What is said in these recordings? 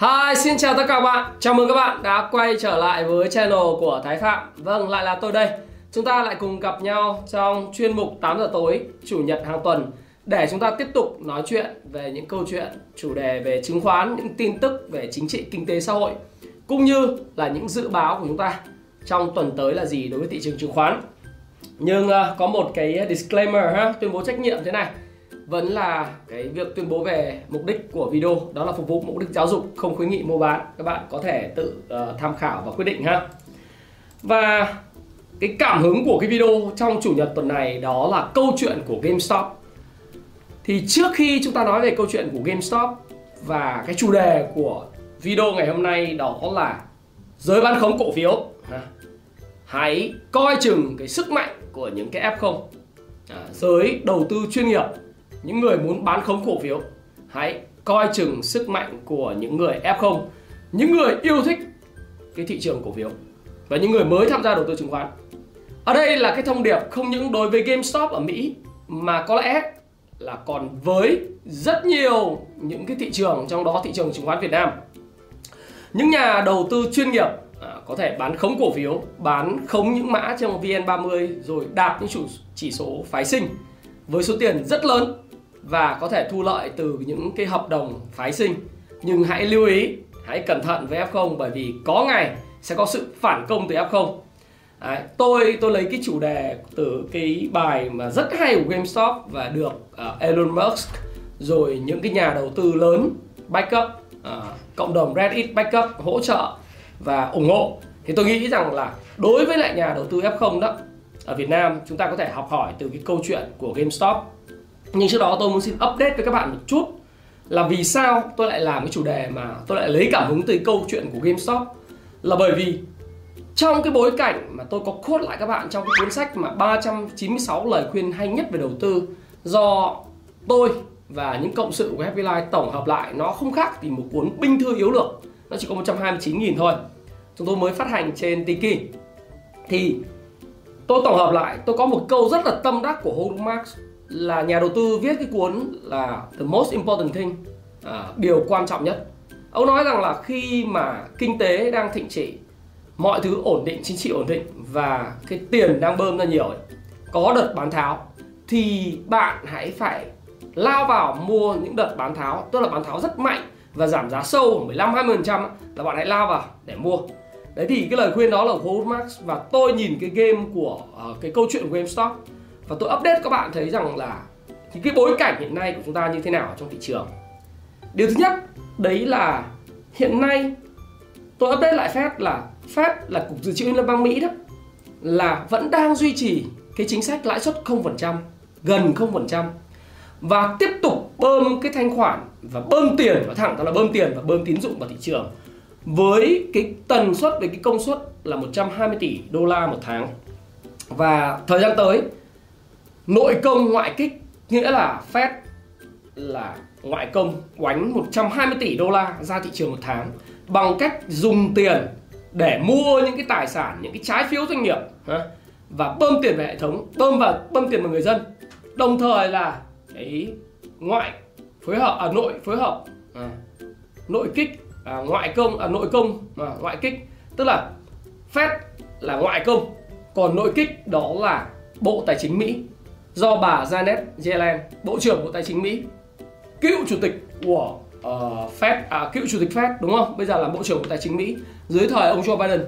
Hi, xin chào tất cả các bạn. Chào mừng các bạn đã quay trở lại với channel của Thái Phạm. Vâng, lại là tôi đây. Chúng ta lại cùng gặp nhau trong chuyên mục 8 giờ tối chủ nhật hàng tuần để chúng ta tiếp tục nói chuyện về những câu chuyện chủ đề về chứng khoán, những tin tức về chính trị, kinh tế xã hội cũng như là những dự báo của chúng ta trong tuần tới là gì đối với thị trường chứng khoán. Nhưng uh, có một cái disclaimer ha, tuyên bố trách nhiệm thế này vẫn là cái việc tuyên bố về mục đích của video đó là phục vụ mục đích giáo dục không khuyến nghị mua bán. Các bạn có thể tự uh, tham khảo và quyết định ha. Và cái cảm hứng của cái video trong chủ nhật tuần này đó là câu chuyện của GameStop. Thì trước khi chúng ta nói về câu chuyện của GameStop và cái chủ đề của video ngày hôm nay đó là giới bán khống cổ phiếu hãy coi chừng cái sức mạnh của những cái F0 à, giới đầu tư chuyên nghiệp những người muốn bán khống cổ phiếu hãy coi chừng sức mạnh của những người F0 những người yêu thích cái thị trường cổ phiếu và những người mới tham gia đầu tư chứng khoán. Ở đây là cái thông điệp không những đối với GameStop ở Mỹ mà có lẽ là còn với rất nhiều những cái thị trường trong đó thị trường chứng khoán Việt Nam. Những nhà đầu tư chuyên nghiệp à, có thể bán khống cổ phiếu bán khống những mã trong VN30 rồi đạt những chủ chỉ số phái sinh với số tiền rất lớn và có thể thu lợi từ những cái hợp đồng phái sinh. Nhưng hãy lưu ý hãy cẩn thận với F0 bởi vì có ngày sẽ có sự phản công từ F0 Đấy, tôi tôi lấy cái chủ đề từ cái bài mà rất hay của GameStop và được uh, Elon Musk rồi những cái nhà đầu tư lớn backup uh, à, cộng đồng Reddit backup hỗ trợ và ủng hộ. Thì tôi nghĩ rằng là đối với lại nhà đầu tư F0 đó ở Việt Nam chúng ta có thể học hỏi từ cái câu chuyện của GameStop nhưng trước đó tôi muốn xin update với các bạn một chút là vì sao tôi lại làm cái chủ đề mà tôi lại lấy cảm hứng từ câu chuyện của GameStop. Là bởi vì trong cái bối cảnh mà tôi có quote lại các bạn trong cái cuốn sách mà 396 lời khuyên hay nhất về đầu tư do tôi và những cộng sự của Happy Life tổng hợp lại, nó không khác thì một cuốn binh thư yếu lược nó chỉ có 129.000 thôi. Chúng tôi mới phát hành trên Tiki. Thì tôi tổng hợp lại, tôi có một câu rất là tâm đắc của Howard Marks là nhà đầu tư viết cái cuốn là The Most Important Thing à, điều quan trọng nhất. Ông nói rằng là khi mà kinh tế đang thịnh trị mọi thứ ổn định chính trị ổn định và cái tiền đang bơm ra nhiều ấy, có đợt bán tháo thì bạn hãy phải lao vào mua những đợt bán tháo. Tức là bán tháo rất mạnh và giảm giá sâu 15 20% là bạn hãy lao vào để mua. Đấy thì cái lời khuyên đó là của Howard và tôi nhìn cái game của uh, cái câu chuyện của GameStop và tôi update các bạn thấy rằng là thì cái bối cảnh hiện nay của chúng ta như thế nào trong thị trường. Điều thứ nhất, đấy là hiện nay tôi update lại Fed là Fed là cục dự trữ liên bang Mỹ đó, là vẫn đang duy trì cái chính sách lãi suất 0% gần 0% và tiếp tục bơm cái thanh khoản và bơm tiền và thẳng, đó là bơm tiền và bơm tín dụng vào thị trường với cái tần suất với cái công suất là 120 tỷ đô la một tháng. Và thời gian tới nội công ngoại kích nghĩa là Fed là ngoại công quánh 120 tỷ đô la ra thị trường một tháng bằng cách dùng tiền để mua những cái tài sản, những cái trái phiếu doanh nghiệp và bơm tiền về hệ thống, bơm vào bơm tiền vào người dân. Đồng thời là cái ngoại phối hợp à, nội phối hợp à, nội kích à, ngoại công à, nội công à, ngoại kích. Tức là Fed là ngoại công còn nội kích đó là Bộ Tài chính Mỹ do bà Janet Yellen, Bộ trưởng Bộ Tài chính Mỹ, cựu chủ tịch của uh, Fed, à, cựu chủ tịch Fed đúng không? Bây giờ là Bộ trưởng Bộ Tài chính Mỹ dưới thời ông Joe Biden.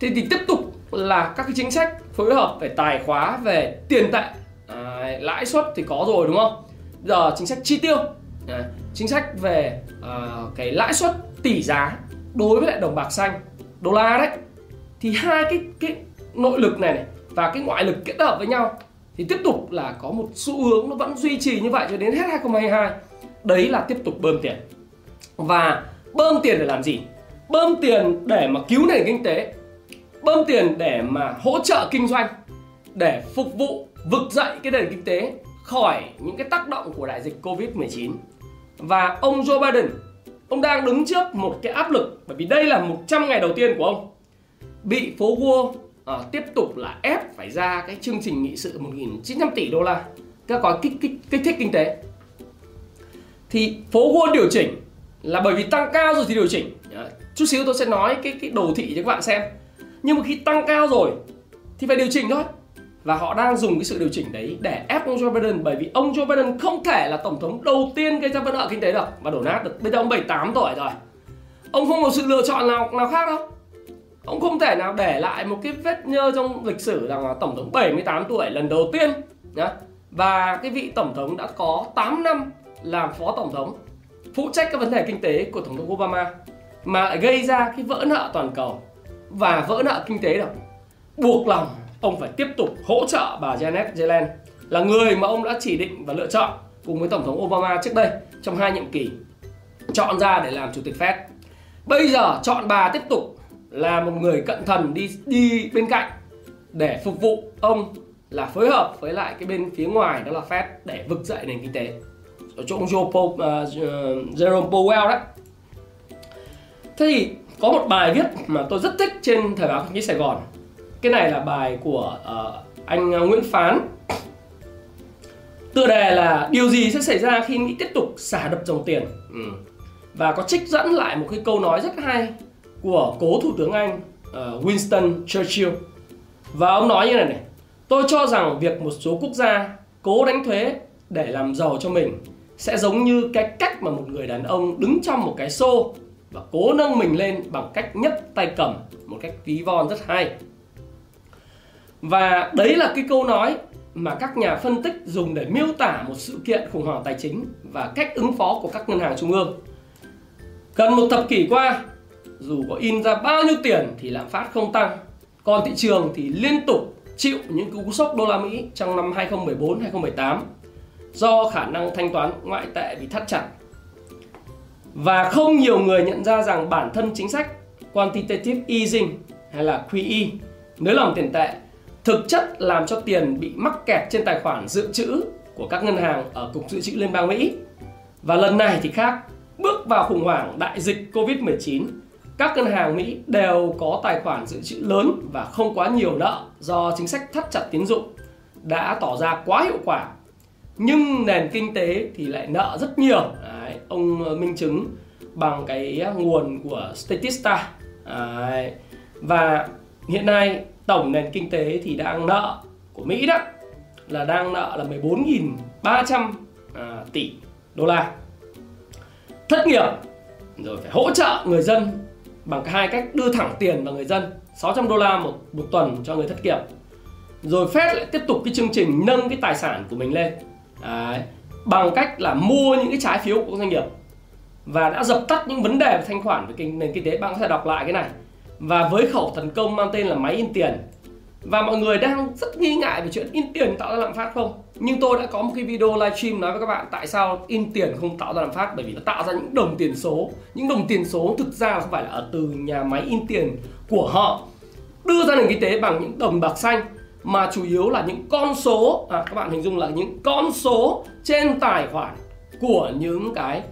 Thì, thì tiếp tục là các cái chính sách phối hợp về tài khóa, về tiền tệ, à, lãi suất thì có rồi đúng không? Giờ chính sách chi tiêu, à, chính sách về à, cái lãi suất tỷ giá đối với lại đồng bạc xanh, đô la đấy. Thì hai cái cái nội lực này, này và cái ngoại lực kết hợp với nhau thì tiếp tục là có một xu hướng nó vẫn duy trì như vậy cho đến hết 2022 đấy là tiếp tục bơm tiền. Và bơm tiền để làm gì? Bơm tiền để mà cứu nền kinh tế. Bơm tiền để mà hỗ trợ kinh doanh. Để phục vụ vực dậy cái nền kinh tế khỏi những cái tác động của đại dịch Covid-19. Và ông Joe Biden, ông đang đứng trước một cái áp lực. Bởi vì đây là 100 ngày đầu tiên của ông. Bị phố Wall uh, tiếp tục là ép phải ra cái chương trình nghị sự 1.900 tỷ đô la các gói kích, kích, kích thích kinh tế. Thì phố Wall điều chỉnh là bởi vì tăng cao rồi thì điều chỉnh. Chút xíu tôi sẽ nói cái cái đồ thị cho các bạn xem. Nhưng mà khi tăng cao rồi thì phải điều chỉnh thôi và họ đang dùng cái sự điều chỉnh đấy để ép ông Joe Biden bởi vì ông Joe Biden không thể là tổng thống đầu tiên gây ra vấn nợ kinh tế được và đổ nát được bây giờ ông 78 tuổi rồi ông không có sự lựa chọn nào nào khác đâu ông không thể nào để lại một cái vết nhơ trong lịch sử rằng là tổng thống 78 tuổi lần đầu tiên nhá và cái vị tổng thống đã có 8 năm làm phó tổng thống, phụ trách các vấn đề kinh tế của tổng thống Obama, mà lại gây ra cái vỡ nợ toàn cầu và vỡ nợ kinh tế được buộc lòng ông phải tiếp tục hỗ trợ bà Janet Yellen là người mà ông đã chỉ định và lựa chọn cùng với tổng thống Obama trước đây trong hai nhiệm kỳ chọn ra để làm chủ tịch Fed. Bây giờ chọn bà tiếp tục là một người cận thần đi đi bên cạnh để phục vụ ông là phối hợp với lại cái bên phía ngoài đó là Fed để vực dậy nền kinh tế. Ở chỗ ông Joe Paul, uh, Jerome Powell đó. Thế thì có một bài viết mà tôi rất thích trên thời báo kinh tế Sài Gòn. Cái này là bài của uh, anh à, Nguyễn Phán. Tựa đề là điều gì sẽ xảy ra khi Mỹ tiếp tục xả đập dòng tiền? Ừ. và có trích dẫn lại một cái câu nói rất hay của cố thủ tướng Anh ờ, Winston Churchill và ông nói như này này tôi cho rằng việc một số quốc gia cố đánh thuế để làm giàu cho mình sẽ giống như cái cách mà một người đàn ông đứng trong một cái xô và cố nâng mình lên bằng cách nhấc tay cầm một cách ví von rất hay và đấy là cái câu nói mà các nhà phân tích dùng để miêu tả một sự kiện khủng hoảng tài chính và cách ứng phó của các ngân hàng trung ương. Gần một thập kỷ qua, dù có in ra bao nhiêu tiền thì lạm phát không tăng, còn thị trường thì liên tục chịu những cú sốc đô la Mỹ trong năm 2014-2018 do khả năng thanh toán ngoại tệ bị thắt chặt. Và không nhiều người nhận ra rằng bản thân chính sách quantitative easing hay là QE nới lỏng tiền tệ thực chất làm cho tiền bị mắc kẹt trên tài khoản dự trữ của các ngân hàng ở Cục Dự trữ Liên bang Mỹ. Và lần này thì khác, bước vào khủng hoảng đại dịch Covid-19, các ngân hàng Mỹ đều có tài khoản dự trữ lớn và không quá nhiều nợ do chính sách thắt chặt tín dụng đã tỏ ra quá hiệu quả. Nhưng nền kinh tế thì lại nợ rất nhiều. Đấy, ông minh chứng bằng cái nguồn của Statista. Đấy. Và hiện nay tổng nền kinh tế thì đang nợ của Mỹ đó là đang nợ là 14.300 à, tỷ đô la thất nghiệp rồi phải hỗ trợ người dân bằng hai cách đưa thẳng tiền vào người dân 600 đô la một một tuần cho người thất nghiệp. Rồi Fed lại tiếp tục cái chương trình nâng cái tài sản của mình lên. Đấy. bằng cách là mua những cái trái phiếu của doanh nghiệp. Và đã dập tắt những vấn đề về thanh khoản về kinh nền kinh tế. Bạn có thể đọc lại cái này. Và với khẩu thần công mang tên là máy in tiền và mọi người đang rất nghi ngại về chuyện in tiền tạo ra lạm phát không? Nhưng tôi đã có một cái video livestream nói với các bạn tại sao in tiền không tạo ra lạm phát. Bởi vì nó tạo ra những đồng tiền số. Những đồng tiền số thực ra không phải là ở từ nhà máy in tiền của họ. Đưa ra nền kinh tế bằng những đồng bạc xanh. Mà chủ yếu là những con số. À, các bạn hình dung là những con số trên tài khoản của những cái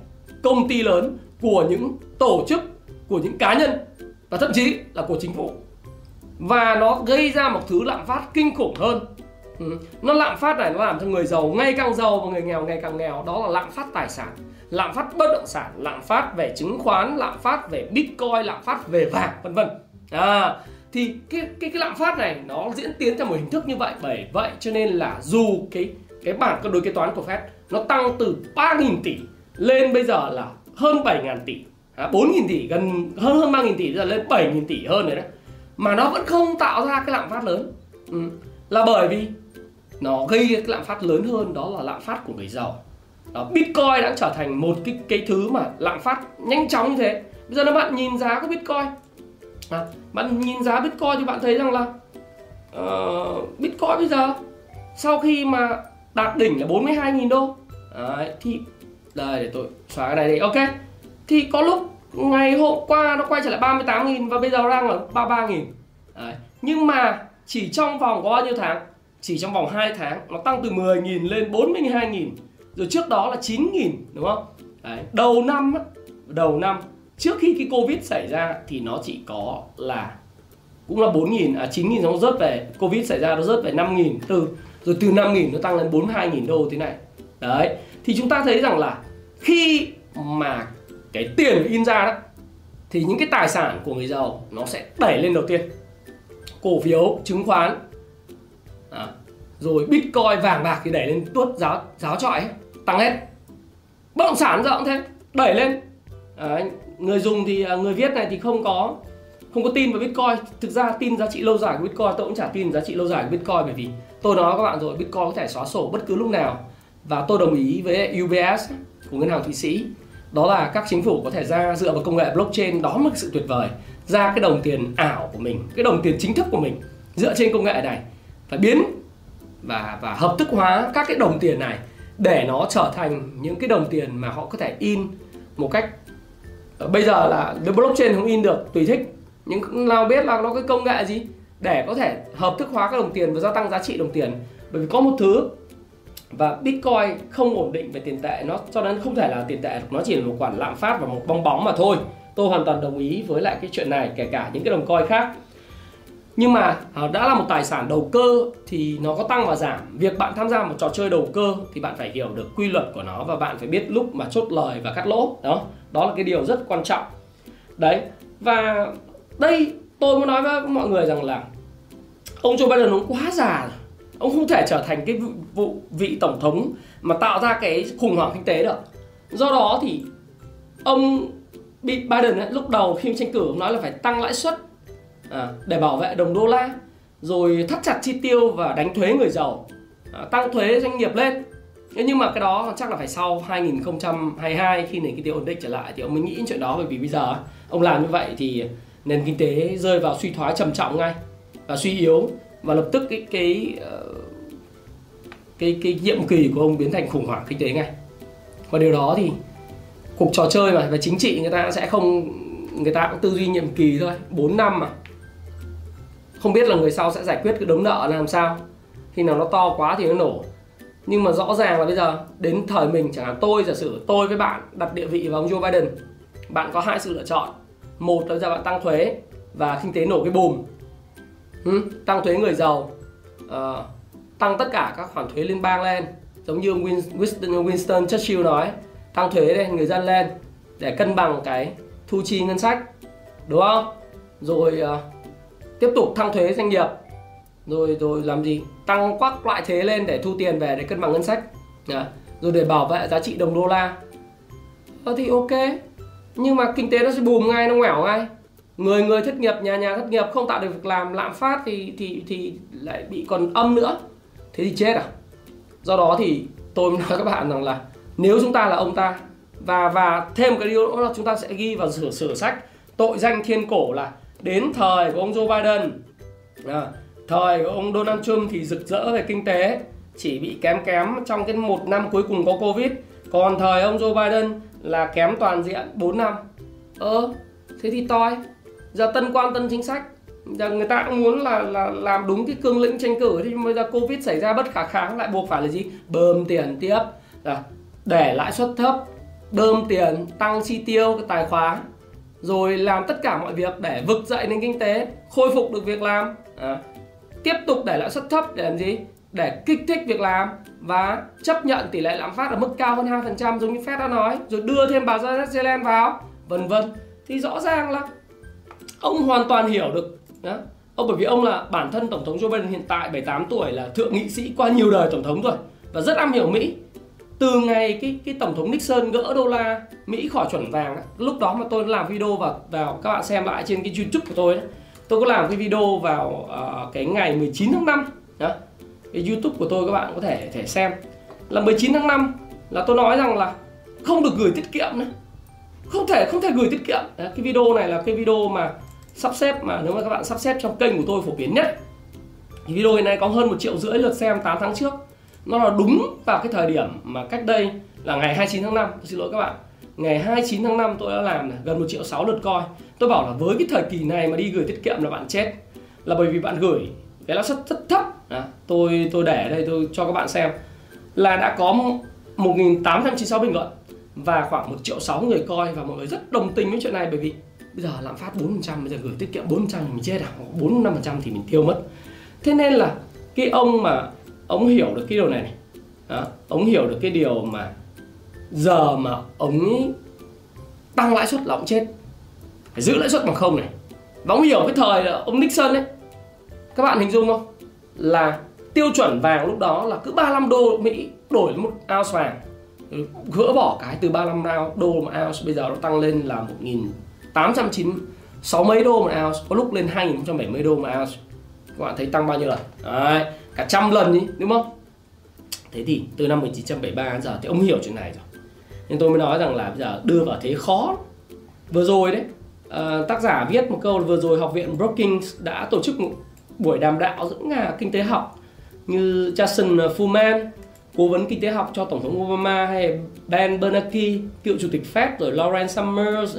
công ty lớn của những tổ chức của những cá nhân và thậm chí là của chính phủ và nó gây ra một thứ lạm phát kinh khủng hơn. Ừ. nó lạm phát này nó làm cho người giàu ngày càng giàu và người nghèo ngày càng nghèo. Đó là lạm phát tài sản lạm phát bất động sản lạm phát về chứng khoán lạm phát về bitcoin lạm phát về vàng vân vân. À, thì cái cái cái lạm phát này nó diễn tiến theo một hình thức như vậy. Bởi vậy cho nên là dù cái cái bảng cân đối kế toán của Fed nó tăng từ 3.000 tỷ lên bây giờ là hơn 7.000 tỷ. À, 4.000 tỷ gần hơn hơn 3.000 tỷ giờ lên 7.000 tỷ hơn rồi đấy mà nó vẫn không tạo ra cái lạm phát lớn. Ừ. là bởi vì nó gây cái lạm phát lớn hơn đó là lạm phát của người giàu. Đó, Bitcoin đã trở thành một cái cái thứ mà lạm phát nhanh chóng như thế. Bây giờ nếu bạn nhìn giá của Bitcoin à, bạn nhìn giá Bitcoin thì bạn thấy rằng là uh, Bitcoin bây giờ sau khi mà đạt đỉnh là 42.000 đô. Đấy, thì đây để tôi xóa cái này đi ok. Thì có lúc ngày hôm qua nó quay trở lại 38.000 và bây giờ đang ở 33.000 Đấy. nhưng mà chỉ trong vòng có bao nhiêu tháng? Chỉ trong vòng 2 tháng nó tăng từ 10.000 lên 42.000 rồi trước đó là 9.000 đúng không? Đấy. đầu năm đầu năm, trước khi cái covid xảy ra thì nó chỉ có là, cũng là 4.000 à 9.000 nó rớt về. Covid xảy ra nó rớt về 5.000 từ, rồi từ 5.000 nó tăng lên 42.000 đô thế này. Đấy. Thì chúng ta thấy rằng là khi mà cái tiền in ra đó thì những cái tài sản của người giàu nó sẽ đẩy lên đầu tiên. Cổ phiếu chứng khoán à, rồi bitcoin vàng bạc thì đẩy lên tuốt giáo giáo trọi tăng hết. Bất động sản giờ cũng thế đẩy lên. À, người dùng thì à, người viết này thì không có không có tin vào bitcoin. Thực ra tin giá trị lâu dài của bitcoin tôi cũng chả tin giá trị lâu dài của bitcoin bởi vì tôi nói các bạn rồi bitcoin có thể xóa sổ bất cứ lúc nào. Và tôi đồng ý với UBS của ngân hàng thụy sĩ đó là các chính phủ có thể ra dựa vào công nghệ blockchain đó là sự tuyệt vời. Ra cái đồng tiền ảo của mình, cái đồng tiền chính thức của mình dựa trên công nghệ này phải biến và và hợp thức hóa các cái đồng tiền này để nó trở thành những cái đồng tiền mà họ có thể in một cách ờ, bây giờ là blockchain không in được, tùy thích. Nhưng nào biết là nó cái công nghệ gì để có thể hợp thức hóa các đồng tiền và gia tăng giá trị đồng tiền. Bởi vì có một thứ và Bitcoin không ổn định về tiền tệ. Nó cho nên không thể là tiền tệ nó chỉ là một khoản lạm phát và một bong bóng mà thôi. Tôi hoàn toàn đồng ý với lại cái chuyện này, kể cả những cái đồng coin khác. Nhưng mà à, đã là một tài sản đầu cơ thì nó có tăng và giảm. Việc bạn tham gia một trò chơi đầu cơ thì bạn phải hiểu được quy luật của nó và bạn phải biết lúc mà chốt lời và cắt lỗ. Đó đó là cái điều rất quan trọng. Đấy, và đây tôi muốn nói với mọi người rằng là ông Joe Biden nó quá già rồi ông không thể trở thành cái vụ vị tổng thống mà tạo ra cái khủng hoảng kinh tế được. Do đó thì ông bị Biden ấy, lúc đầu khi tranh cử ông nói là phải tăng lãi suất à, để bảo vệ đồng đô la rồi thắt chặt chi tiêu và đánh thuế người giàu à, tăng thuế doanh nghiệp lên. Nhưng mà cái đó chắc là phải sau 2022 khi nền kinh tế ổn định trở lại thì ông mới nghĩ chuyện đó bởi vì bây giờ ông làm như vậy thì nền kinh tế rơi vào suy thoái trầm trọng ngay và suy yếu và lập tức cái cái ờ, cái cái nhiệm kỳ của ông biến thành khủng hoảng kinh tế ngay. Và điều đó thì cuộc trò chơi mà, và chính trị người ta sẽ không, người ta cũng tư duy nhiệm kỳ thôi 4 năm mà. Không biết là người sau sẽ giải quyết cái đống nợ làm sao. Khi nào nó to quá thì nó nổ. Nhưng mà rõ ràng là bây giờ, đến thời mình, chẳng hạn tôi, giả sử tôi với bạn đặt địa vị vào ông Joe Biden, bạn có hai sự lựa chọn. Một là bây giờ bạn tăng thuế và kinh tế nổ cái bùm ừ, tăng thuế người giàu. Uh, tăng tất cả các khoản thuế liên bang lên. Giống như Winston, Winston Churchill nói tăng thuế lên người dân lên để cân bằng cái thu chi ngân sách. Đúng không? Rồi uh, tiếp tục tăng thuế doanh nghiệp. Rồi rồi làm gì? Tăng các loại thuế lên để thu tiền về để cân bằng ngân sách. À, rồi để bảo vệ giá trị đồng đô la. Ờ, thì ok. Nhưng mà kinh tế nó sẽ bùm ngay nó ngoẻo ngay người người thất nghiệp nhà nhà thất nghiệp không tạo được việc làm lạm phát thì thì thì lại bị còn âm nữa. Thế thì chết à? Do đó thì tôi nói các bạn rằng là nếu chúng ta là ông ta và và thêm cái điều nữa là chúng ta sẽ ghi vào sửa sửa sách tội danh thiên cổ là đến thời của ông Joe Biden. À, thời của ông Donald Trump thì rực rỡ về kinh tế chỉ bị kém kém trong cái một năm cuối cùng có Covid. Còn thời ông Joe Biden là kém toàn diện 4 năm. Ơ thế thì toi giờ tân quan tân chính sách. Giờ người ta cũng muốn là là làm đúng cái cương lĩnh tranh cử thì bây giờ covid xảy ra bất khả kháng lại buộc phải là gì? Bơm tiền tiếp. Là để lãi suất thấp bơm tiền tăng chi tiêu cái tài khoá rồi làm tất cả mọi việc để vực dậy nền kinh tế khôi phục được việc làm. À, tiếp tục để lãi suất thấp để làm gì? Để kích thích việc làm và chấp nhận tỷ lệ lạm phát ở mức cao hơn 2% giống như Fed đã nói rồi đưa thêm bà Janet Yellen vào vân vân. Thì rõ ràng là ông hoàn toàn hiểu được đó. ông bởi vì ông là bản thân tổng thống Joe Biden hiện tại 78 tuổi là thượng nghị sĩ qua nhiều đời tổng thống rồi và rất am hiểu Mỹ từ ngày cái cái tổng thống Nixon gỡ đô la Mỹ khỏi chuẩn vàng lúc đó mà tôi làm video vào vào các bạn xem lại trên cái YouTube của tôi đó, tôi có làm cái video vào uh, cái ngày 19 tháng 5 đó. cái YouTube của tôi các bạn có thể thể xem là 19 tháng 5 là tôi nói rằng là không được gửi tiết kiệm nữa không thể không thể gửi tiết kiệm đó, cái video này là cái video mà sắp xếp mà nếu mà các bạn sắp xếp trong kênh của tôi phổ biến nhất thì video này có hơn một triệu rưỡi lượt xem 8 tháng trước. Nó là đúng vào cái thời điểm mà cách đây là ngày 29 tháng 5 tôi xin lỗi các bạn. Ngày 29 tháng 5 tôi đã làm này, gần 1 triệu 6 lượt coi. Tôi bảo là với cái thời kỳ này mà đi gửi tiết kiệm là bạn chết. Là bởi vì bạn gửi cái lãi suất rất thấp. À, tôi tôi để đây tôi cho các bạn xem. Là đã có 1.896 bình luận và khoảng 1 triệu 6 người coi và mọi người rất đồng tình với chuyện này bởi vì bây giờ lạm phát 4% bây giờ gửi tiết kiệm 4% thì mình chết à 4 5% thì mình tiêu mất. Thế nên là cái ông mà ông hiểu được cái điều này này. Đó, ông hiểu được cái điều mà giờ mà ông tăng lãi suất là ông chết. Phải giữ lãi suất bằng không này. Và ông hiểu cái thời là ông Nixon ấy các bạn hình dung không? Là tiêu chuẩn vàng lúc đó là cứ 35 đô Mỹ đổi một ounce vàng. Gỡ bỏ cái từ 35 đô một ounce bây giờ nó tăng lên là 1.896 mấy đô một ounce có lúc lên 2.170 đô một ounce. Các bạn thấy tăng bao nhiêu lần Đấy, cả trăm lần đi đúng không? Thế thì từ năm 1973 đến giờ thì ông hiểu chuyện này rồi. Nên tôi mới nói rằng là bây giờ đưa vào thế khó. Vừa rồi đấy uh, tác giả viết một câu vừa rồi học viện Brookings đã tổ chức một buổi đàm đạo giữa nhà kinh tế học như Jason Fullman cố vấn kinh tế học cho tổng thống Obama hay Ben Bernanke cựu chủ tịch Fed rồi Lawrence Summers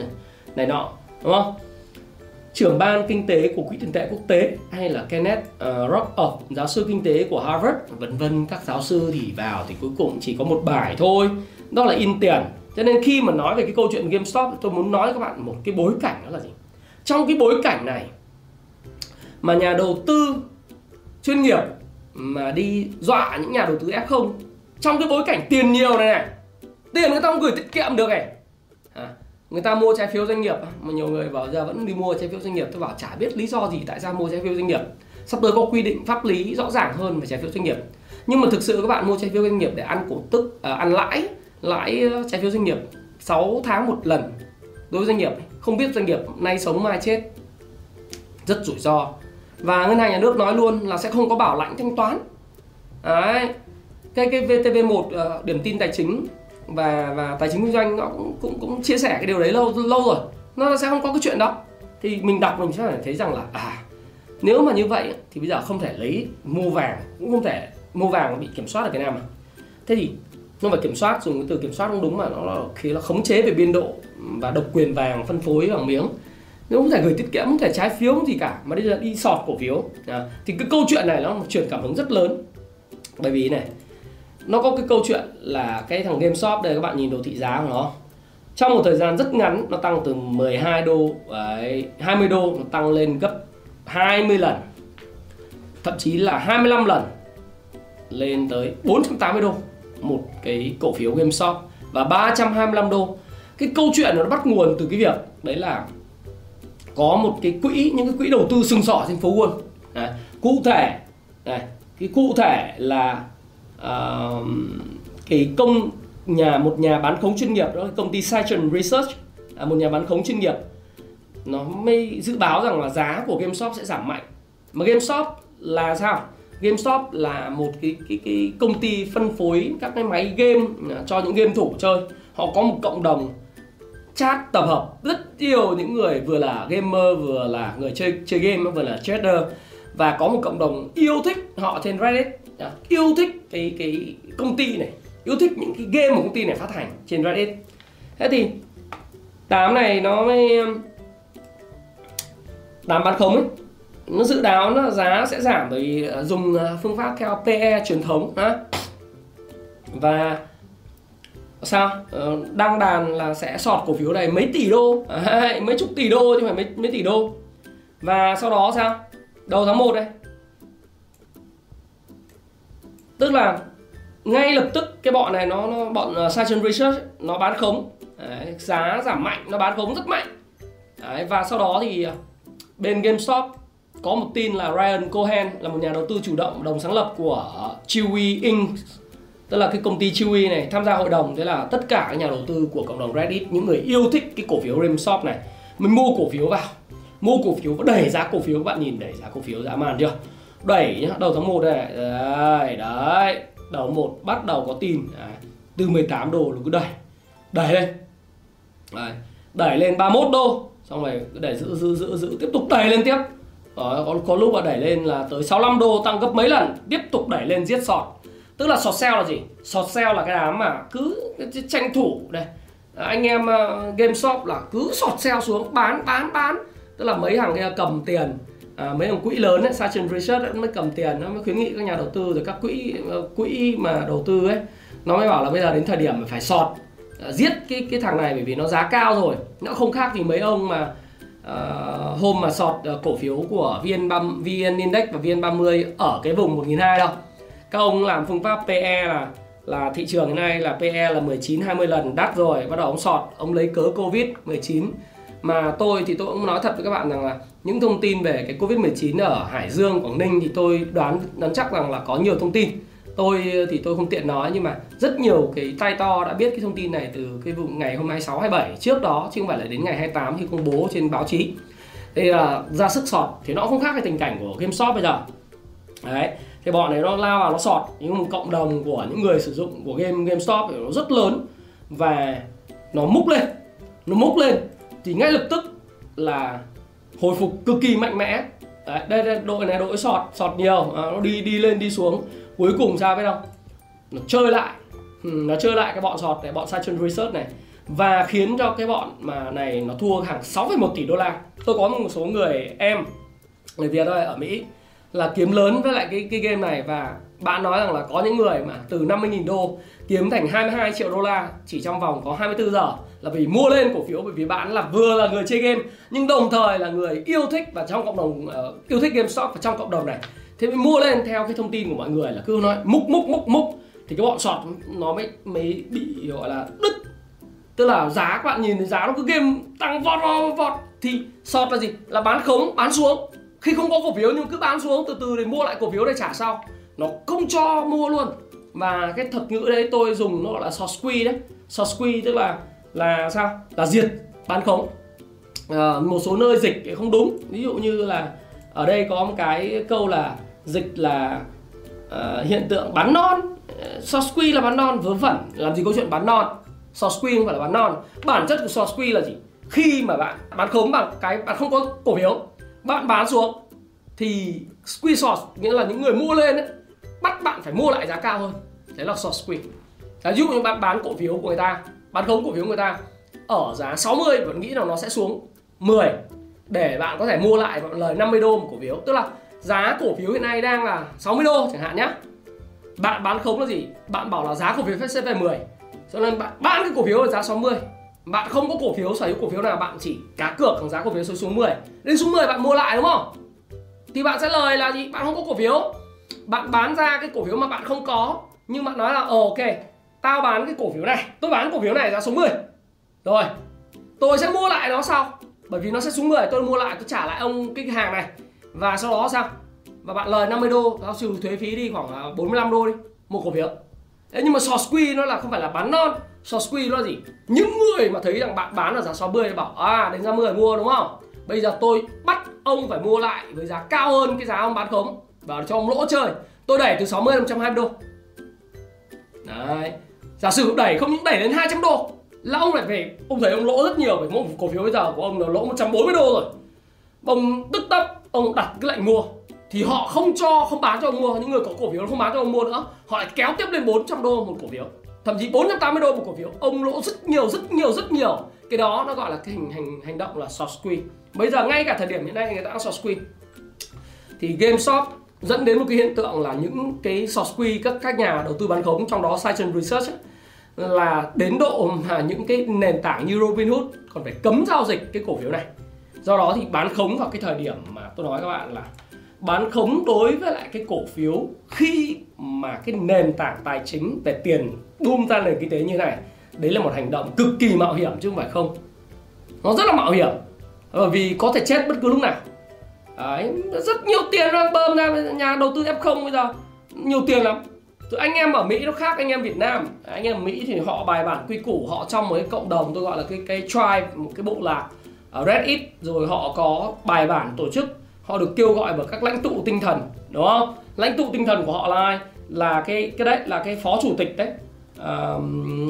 này, nọ đúng không? Trưởng ban kinh tế của quỹ tiền tệ quốc tế hay là Kenneth ờ, uh, Rogoff giáo sư kinh tế của Harvard vân vân các giáo sư thì vào thì cuối cùng chỉ có một bài thôi đó là in tiền. Cho nên khi mà nói về cái câu chuyện GameStop tôi muốn nói với các bạn một cái bối cảnh đó là gì? Trong cái bối cảnh này mà nhà đầu tư chuyên nghiệp mà đi dọa những nhà đầu tư F0 trong cái bối cảnh tiền nhiều này này tiền người ta không gửi tiết kiệm được này. À, người ta mua trái phiếu doanh nghiệp mà nhiều người bảo giờ vẫn đi mua trái phiếu doanh nghiệp. Tôi bảo chả biết lý do gì tại sao mua trái phiếu doanh nghiệp. Sắp tới có quy định pháp lý rõ ràng hơn về trái phiếu doanh nghiệp. Nhưng mà thực sự các bạn mua trái phiếu doanh nghiệp để ăn cổ tức à, ăn lãi lãi ờ, trái phiếu doanh nghiệp 6 tháng một lần đối với doanh nghiệp. Không biết doanh nghiệp nay sống mai chết. Rất rủi ro. Và ngân hàng nhà nước nói luôn là sẽ không có bảo lãnh thanh toán. Đấy. Cái cái VTV1 uh, ờ, điểm tin tài chính và và tài chính kinh doanh nó cũng cũng cũng chia sẻ cái điều đấy lâu lâu rồi. Nó sẽ không có cái chuyện đó. Thì mình đọc mình sẽ phải thấy rằng là à nếu mà như vậy thì bây giờ không thể lấy mua vàng cũng không thể mua vàng bị kiểm soát ở việt nam mà. Thế thì không phải kiểm soát dùng cái từ kiểm soát không đúng mà nó là khi nó khống chế về biên độ và độc quyền vàng phân phối vàng miếng. Nếu không thể gửi tiết kiệm không thể trái phiếu không gì cả mà bây giờ đi sọt cổ phiếu. À, thì cái câu chuyện này nó truyền cảm hứng rất lớn. Bởi vì này nó có cái câu chuyện là cái thằng GameStop đây các bạn nhìn đồ thị giá của nó. Trong một thời gian rất ngắn nó tăng từ 12 đô ấy, 20 đô nó tăng lên gấp 20 lần. Thậm chí là 25 lần lên tới 480 đô một cái cổ phiếu GameStop và 325 đô. Cái câu chuyện nó bắt nguồn từ cái việc đấy là có một cái quỹ những cái quỹ đầu tư sừng sỏ trên phố Wall. Đấy, cụ thể này cái cụ thể là uh, cái công nhà một nhà bán khống chuyên nghiệp đó là công ty Citron Research là một nhà bán khống chuyên nghiệp. Nó mới dự báo rằng là giá của GameStop sẽ giảm mạnh. Mà GameStop là sao? GameStop là một cái cái cái công ty phân phối các cái máy game à, cho những game thủ chơi. Họ có một cộng đồng chat tập hợp rất nhiều những người vừa là gamer vừa là người chơi chơi game vừa là trader. Và có một cộng đồng yêu thích họ trên Reddit. Dạ. yêu thích cái cái công ty này yêu thích những cái game mà công ty này phát hành trên Reddit. Thế thì tám này nó mới um, tám bán khống ấy nó dự báo nó giá sẽ giảm bởi à, dùng à, phương pháp theo PE truyền thống ha và sao? Ờ, đăng đàn là sẽ sọt cổ phiếu này mấy tỷ đô? À, mấy chục tỷ đô chứ không phải mấy, mấy tỷ đô. Và sau đó sao? Đầu tháng 1 đây tức là ngay lập tức cái bọn này nó, nó bọn uh, Science Research nó bán khống. Đấy, giá giảm mạnh nó bán khống rất mạnh. Đấy, và sau đó thì ờ, bên GameStop có một tin là Ryan Cohen là một nhà đầu tư chủ động đồng sáng lập của Chewy Inc. Tức là cái công ty Chewy này tham gia hội đồng. Thế là tất cả các nhà đầu tư của cộng đồng Reddit những người yêu thích cái cổ phiếu GameStop này mình mua cổ phiếu vào. Mua cổ phiếu và đẩy giá cổ phiếu. Các bạn nhìn đẩy giá cổ phiếu dã man chưa? Đẩy nhá đầu tháng 1 này. Đấy đấy. Đầu một bắt đầu có tin. Đấy. từ 18 đô nó cứ đẩy. Đẩy lên. Đấy. đẩy lên 31 đô. Xong rồi để giữ giữ giữ giữ tiếp tục đẩy lên tiếp. Đó, có, có lúc mà đẩy lên là tới 65 đô tăng gấp mấy lần. Tiếp tục đẩy lên giết sọt. Tức là sọt sale là gì? Sọt sale là cái đám mà cứ tranh thủ đây. Anh em ờ, uh, GameStop là cứ sọt sale xuống bán bán bán. Tức là mấy hàng kia cầm tiền à, mấy ông quỹ lớn ấy, Sachin Research mới cầm tiền nó mới khuyến nghị các nhà đầu tư rồi các quỹ ờ, quỹ mà đầu tư ấy. Nó mới bảo là bây giờ đến thời điểm phải sọt ờ, giết cái cái thằng này bởi vì nó giá cao rồi. Nó không khác gì mấy ông mà uh, hôm mà sọt uh, cổ phiếu của VN VN Index và VN30 ở cái vùng 1002 đâu. Các ông làm phương pháp PE là là thị trường hiện nay là PE là 19 20 lần đắt rồi bắt đầu ông sọt ông lấy cớ Covid 19 mà tôi thì tôi cũng nói thật với các bạn rằng là những thông tin về cái Covid 19 ở Hải Dương, Quảng Ninh thì tôi đoán đoán chắc rằng là có nhiều thông tin. Tôi thì tôi không tiện nói nhưng mà rất nhiều cái tay to đã biết cái thông tin này từ cái vùng ngày hôm 26 27 trước đó chứ không phải là đến ngày 28 khi công bố trên báo chí. Thì là ra sức sọt thì nó không khác cái tình cảnh của GameStop bây giờ. Đấy, thì bọn này nó lao vào nó sọt. Nhưng một cộng đồng của những người sử dụng của game GameStop thì nó rất lớn và nó múc lên, nó múc lên. Thì ngay lập tức là hồi phục cực kỳ mạnh mẽ. Đấy, đây, đây đội này đội sọt sọt nhiều. À, nó đi đi lên đi xuống. Cuối cùng sao biết không? Nó chơi lại. Ừ, nó chơi lại cái bọn sọt này bọn Sachin Research này. Và khiến cho cái bọn mà này nó thua hàng 6,1 tỷ đô la. Tôi có một số người em người Việt thôi ở Mỹ là kiếm lớn với lại cái cái game này. Và bạn nói rằng là có những người mà từ 50.000 đô kiếm thành 22 triệu đô la chỉ trong vòng có 24 giờ là vì mua lên cổ phiếu bởi vì bạn là vừa là người chơi game nhưng đồng thời là người yêu thích và trong cộng đồng uh, yêu thích GameStop và trong cộng đồng này. Thế mới mua lên theo cái thông tin của mọi người là cứ nói múc múc múc múc. Thì cái bọn sọt nó mới mới bị gọi là đứt. Tức là giá các bạn nhìn thấy giá nó cứ game tăng vọt vọt vọt. Thì sọt là gì? Là bán khống bán xuống. Khi không có cổ phiếu nhưng cứ bán xuống từ từ để mua lại cổ phiếu để trả sau nó không cho mua luôn. Và cái thuật ngữ đấy tôi dùng nó gọi là short squeeze đấy. Short squeeze tức là là sao? Là diệt bán khống. À, một số nơi dịch không đúng. Ví dụ như là ở đây có một cái câu là dịch là uh, hiện tượng bán non. Short squeeze là bán non vớ vẩn. Làm gì có chuyện bán non? Short squeeze không phải là bán non. Bản chất của short squeeze là gì? Khi mà bạn bán khống bằng cái bạn không có cổ phiếu bạn bán xuống thì squeeze short nghĩa là những người mua lên ấy, bắt bạn phải mua lại giá cao hơn. Đấy là short squeeze ví dụ như bạn bán cổ phiếu của người ta, bán khống cổ phiếu của người ta, ở giá 60 vẫn nghĩ là nó sẽ xuống 10 để bạn có thể mua lại bạn lời 50 đô một cổ phiếu. Tức là giá cổ phiếu hiện nay đang là 60 đô chẳng hạn nhé bạn bán khống là gì? Bạn bảo là giá cổ phiếu sẽ về 10 cho nên bạn bán cái cổ phiếu ở giá 60 bạn không có cổ phiếu, sở hữu cổ phiếu nào, bạn chỉ cá cược rằng giá cổ phiếu xuống 10 đến xuống 10 bạn mua lại, đúng không? Thì bạn sẽ lời là gì? Bạn không có cổ phiếu bạn bán ra cái cổ phiếu mà bạn không có, nhưng bạn nói là ờ ok, tao bán cái cổ phiếu này, tôi bán cổ phiếu này giá xuống 10 rồi, tôi sẽ mua lại nó sau, bởi vì nó sẽ xuống 10 tôi mua lại, tôi trả lại ông cái hàng này. Và sau đó sao? Và bạn lời 50 đô, tao trừ thuế phí đi khoảng 45 đô đi, một cổ phiếu. Thế nhưng mà short squeeze nó là không phải là bán non Short squeeze nó là gì? Những người mà thấy rằng bạn bán ở giá 60 thì bảo À đến giá 10 mua, đúng không? Bây giờ tôi bắt ông phải mua lại với giá cao hơn cái giá ông bán khống. Và cho ông lỗ chơi. Tôi đẩy từ 60 đến 120 đô. Đấy. Giả sử đẩy không những đẩy đến 200 đô, Là ông lại phải, Ông thấy ông lỗ rất nhiều, Bởi một cổ phiếu bây giờ của ông là lỗ 140 đô rồi. Ông tức tốc Ông đặt cái lệnh mua. Thì họ không cho, không bán cho ông mua. Những người có cổ phiếu không bán cho ông mua nữa. Họ lại kéo tiếp lên 400 đô một cổ phiếu. Thậm chí 480 đô một cổ phiếu. Ông lỗ rất nhiều rất nhiều rất nhiều. Cái đó nó gọi là cái hình hành hành động là short squeeze. Bây giờ ngay cả thời điểm hiện nay người ta đang short squeeze. Thì GameStop dẫn đến một cái hiện tượng là những cái short squeeze các các nhà đầu tư bán khống trong đó Science Research ấy, là đến độ mà những cái nền tảng như Robinhood còn phải cấm giao dịch cái cổ phiếu này. Do đó thì bán khống vào cái thời điểm mà tôi nói các bạn là bán khống đối với lại cái cổ phiếu khi mà cái nền tảng tài chính về tiền boom ra nền kinh tế như này đấy là một hành động cực kỳ mạo hiểm chứ không phải không. Nó rất là mạo hiểm. Bởi vì có thể chết bất cứ lúc nào đấy rất nhiều tiền đang bơm ra nhà đầu tư f0 bây giờ. Nhiều tiền lắm. Từ anh em ở Mỹ nó khác anh em Việt Nam. Anh em ở Mỹ thì họ bài bản quy củ họ trong một cái cộng đồng tôi gọi là cái cái tribe một cái bộ lạc ờ, ở Reddit rồi họ có bài bản tổ chức họ được kêu gọi bởi các lãnh tụ tinh thần đúng không? Lãnh tụ tinh thần của họ là ai? Là cái cái đấy là cái phó chủ tịch đấy. À,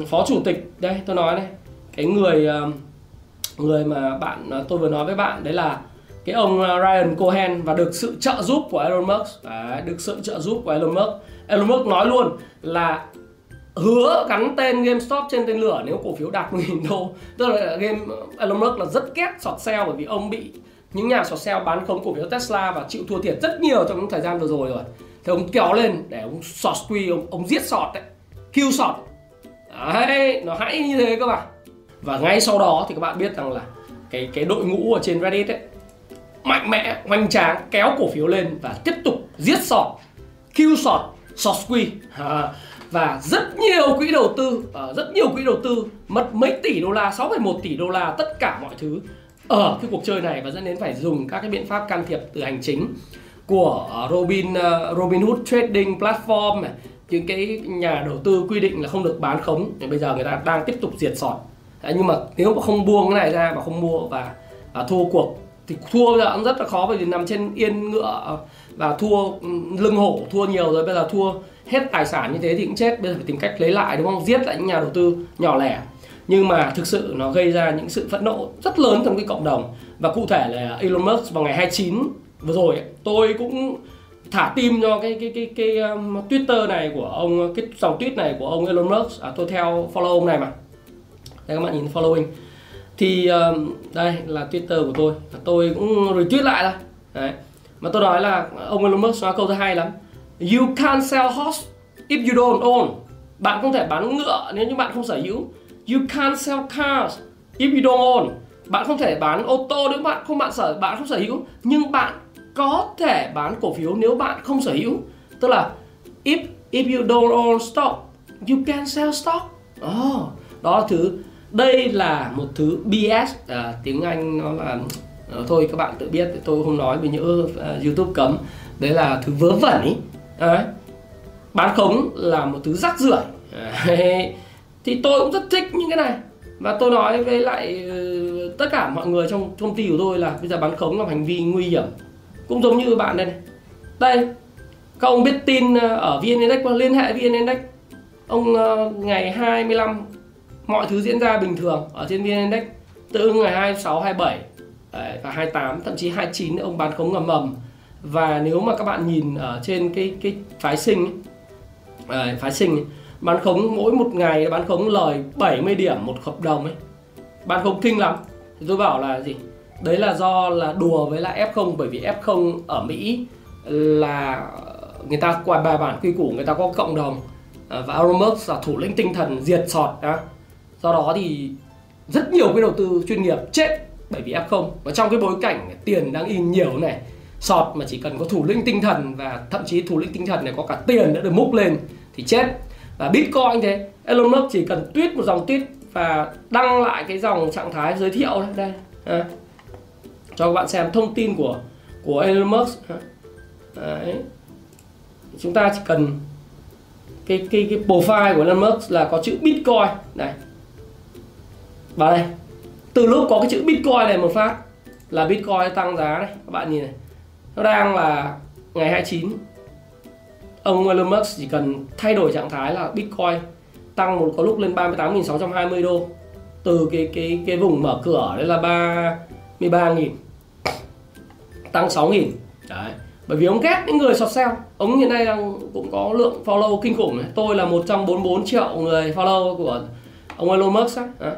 phó chủ tịch đây tôi nói đây cái người người mà bạn tôi vừa nói với bạn đấy là cái ông ờ, Ryan Cohen và được sự trợ giúp của Elon Musk. Đấy, được sự trợ giúp của Elon Musk. Elon Musk nói luôn là hứa gắn tên GameStop trên tên lửa nếu cổ phiếu đạt 10.000 đô. Tức là game ờ, Elon Musk là rất ghét short sale bởi vì ông bị những nhà short sale bán khống cổ phiếu Tesla và chịu thua thiệt rất nhiều trong những thời gian vừa rồi rồi. Thì ông kéo lên để ông short squeeze ông, ông giết short đấy kill short đấy nó hãy như thế các bạn và ngay sau đó thì các bạn biết rằng là cái cái đội ngũ ở trên Reddit ấy mạnh mẽ hoành tráng kéo cổ phiếu lên và tiếp tục giết sọt, kill sọt, short squeeze. À, và rất nhiều quỹ đầu tư uh, rất nhiều quỹ đầu tư mất mấy tỷ đô la 6,1 tỷ đô la tất cả mọi thứ ở cái cuộc chơi này và dẫn đến phải dùng các cái biện pháp can thiệp từ hành chính của à, Robin à, uh, Robinhood Trading Platform này. Những cái nhà đầu tư quy định là không được bán khống thì bây giờ người ta đang tiếp tục diệt sọt. Đấy, nhưng mà nếu mà không buông cái này ra và không mua và, và thua cuộc thì thua bây giờ cũng rất là khó bởi vì nằm trên yên ngựa và thua ừ, lưng hổ thua nhiều rồi bây giờ thua hết tài sản như thế thì cũng chết bây giờ phải tìm cách lấy lại đúng không? Giết lại những nhà đầu tư nhỏ lẻ. Nhưng mà thực sự nó gây ra những sự phẫn nộ rất lớn trong cái cộng đồng. Và cụ thể là Elon Musk vào ngày 29 vừa rồi ấy, tôi cũng thả tim cho cái cái cái cái um, Twitter này của ông cái dòng tweet này của ông Elon Musk. À, tôi theo follow ông này mà. Đây các bạn nhìn following thì ờ, đây là Twitter của tôi. Tôi cũng retweet lại đây đấy. Mà tôi nói là ông Elon Musk nói câu thứ hai lắm. You can't sell horse if you don't own. Bạn không thể bán ngựa nếu như bạn không sở hữu. You can't sell cars if you don't own. Bạn không thể bán ô tô nếu bạn không bạn sở bạn không sở hữu. Nhưng bạn có thể bán cổ phiếu nếu bạn không sở hữu. Tức là if if you don't own stock you can sell stock. Oh, đó là thứ đây là một thứ BS à, tiếng Anh nó là thôi các bạn tự biết tôi không nói vì nhớ uh, à, YouTube cấm. Đấy là thứ vớ vẩn ý. Đấy. bán khống là một thứ rắc rưởi. Thì tôi cũng rất thích những cái này. Và tôi nói với lại uh, tất cả mọi người trong công ty của tôi là bây giờ bán khống là hành vi nguy hiểm. Cũng giống như bạn đây này. Đây các ông biết tin à, ở VN Index liên hệ VN Index. Ông uh, ngày 25 mọi thứ diễn ra bình thường ở trên VN Index từ ngày 26, 27 đấy, và 28 thậm chí 29 ông bán khống ngầm mầm và nếu mà các bạn nhìn ở trên cái cái phái sinh ấy, phái sinh ấy, bán khống mỗi một ngày bán khống lời 70 điểm một hợp đồng ấy. Bán khống kinh lắm. Thì tôi bảo là gì? Đấy là do là đùa với lại F0 bởi vì F0 ở Mỹ là người ta qua bài bản quy củ người ta có cộng đồng. Ờ, và và Aromus là thủ lĩnh tinh thần diệt sọt đó do đó thì rất nhiều cái đầu tư chuyên nghiệp chết bởi vì F0 và trong cái bối cảnh tiền đang in nhiều này sọt mà chỉ cần có thủ lĩnh tinh thần và thậm chí thủ lĩnh tinh thần này có cả tiền đã được múc lên thì chết. Và Bitcoin thế Elon Musk chỉ cần tweet một dòng tweet và đăng lại cái dòng trạng thái giới thiệu đây, đây. À, cho các bạn xem thông tin của của Elon Musk. Đấy. chúng ta chỉ cần cái cái cái profile của Elon Musk là có chữ Bitcoin. Này vào đây. Từ lúc có cái chữ Bitcoin này một phát là Bitcoin tăng giá này. Các bạn nhìn này. Nó đang là ngày 29 ông Elon Musk chỉ cần thay đổi trạng thái là Bitcoin tăng một, có lúc lên 38.620 đô. Từ cái cái cái vùng mở cửa đấy là 33.000 tăng 6.000 đấy. Bởi vì ông ghét những người short sell. Ông hiện nay đang cũng có lượng follow kinh khủng này. Tôi là 144 triệu người follow của ông Elon Musk á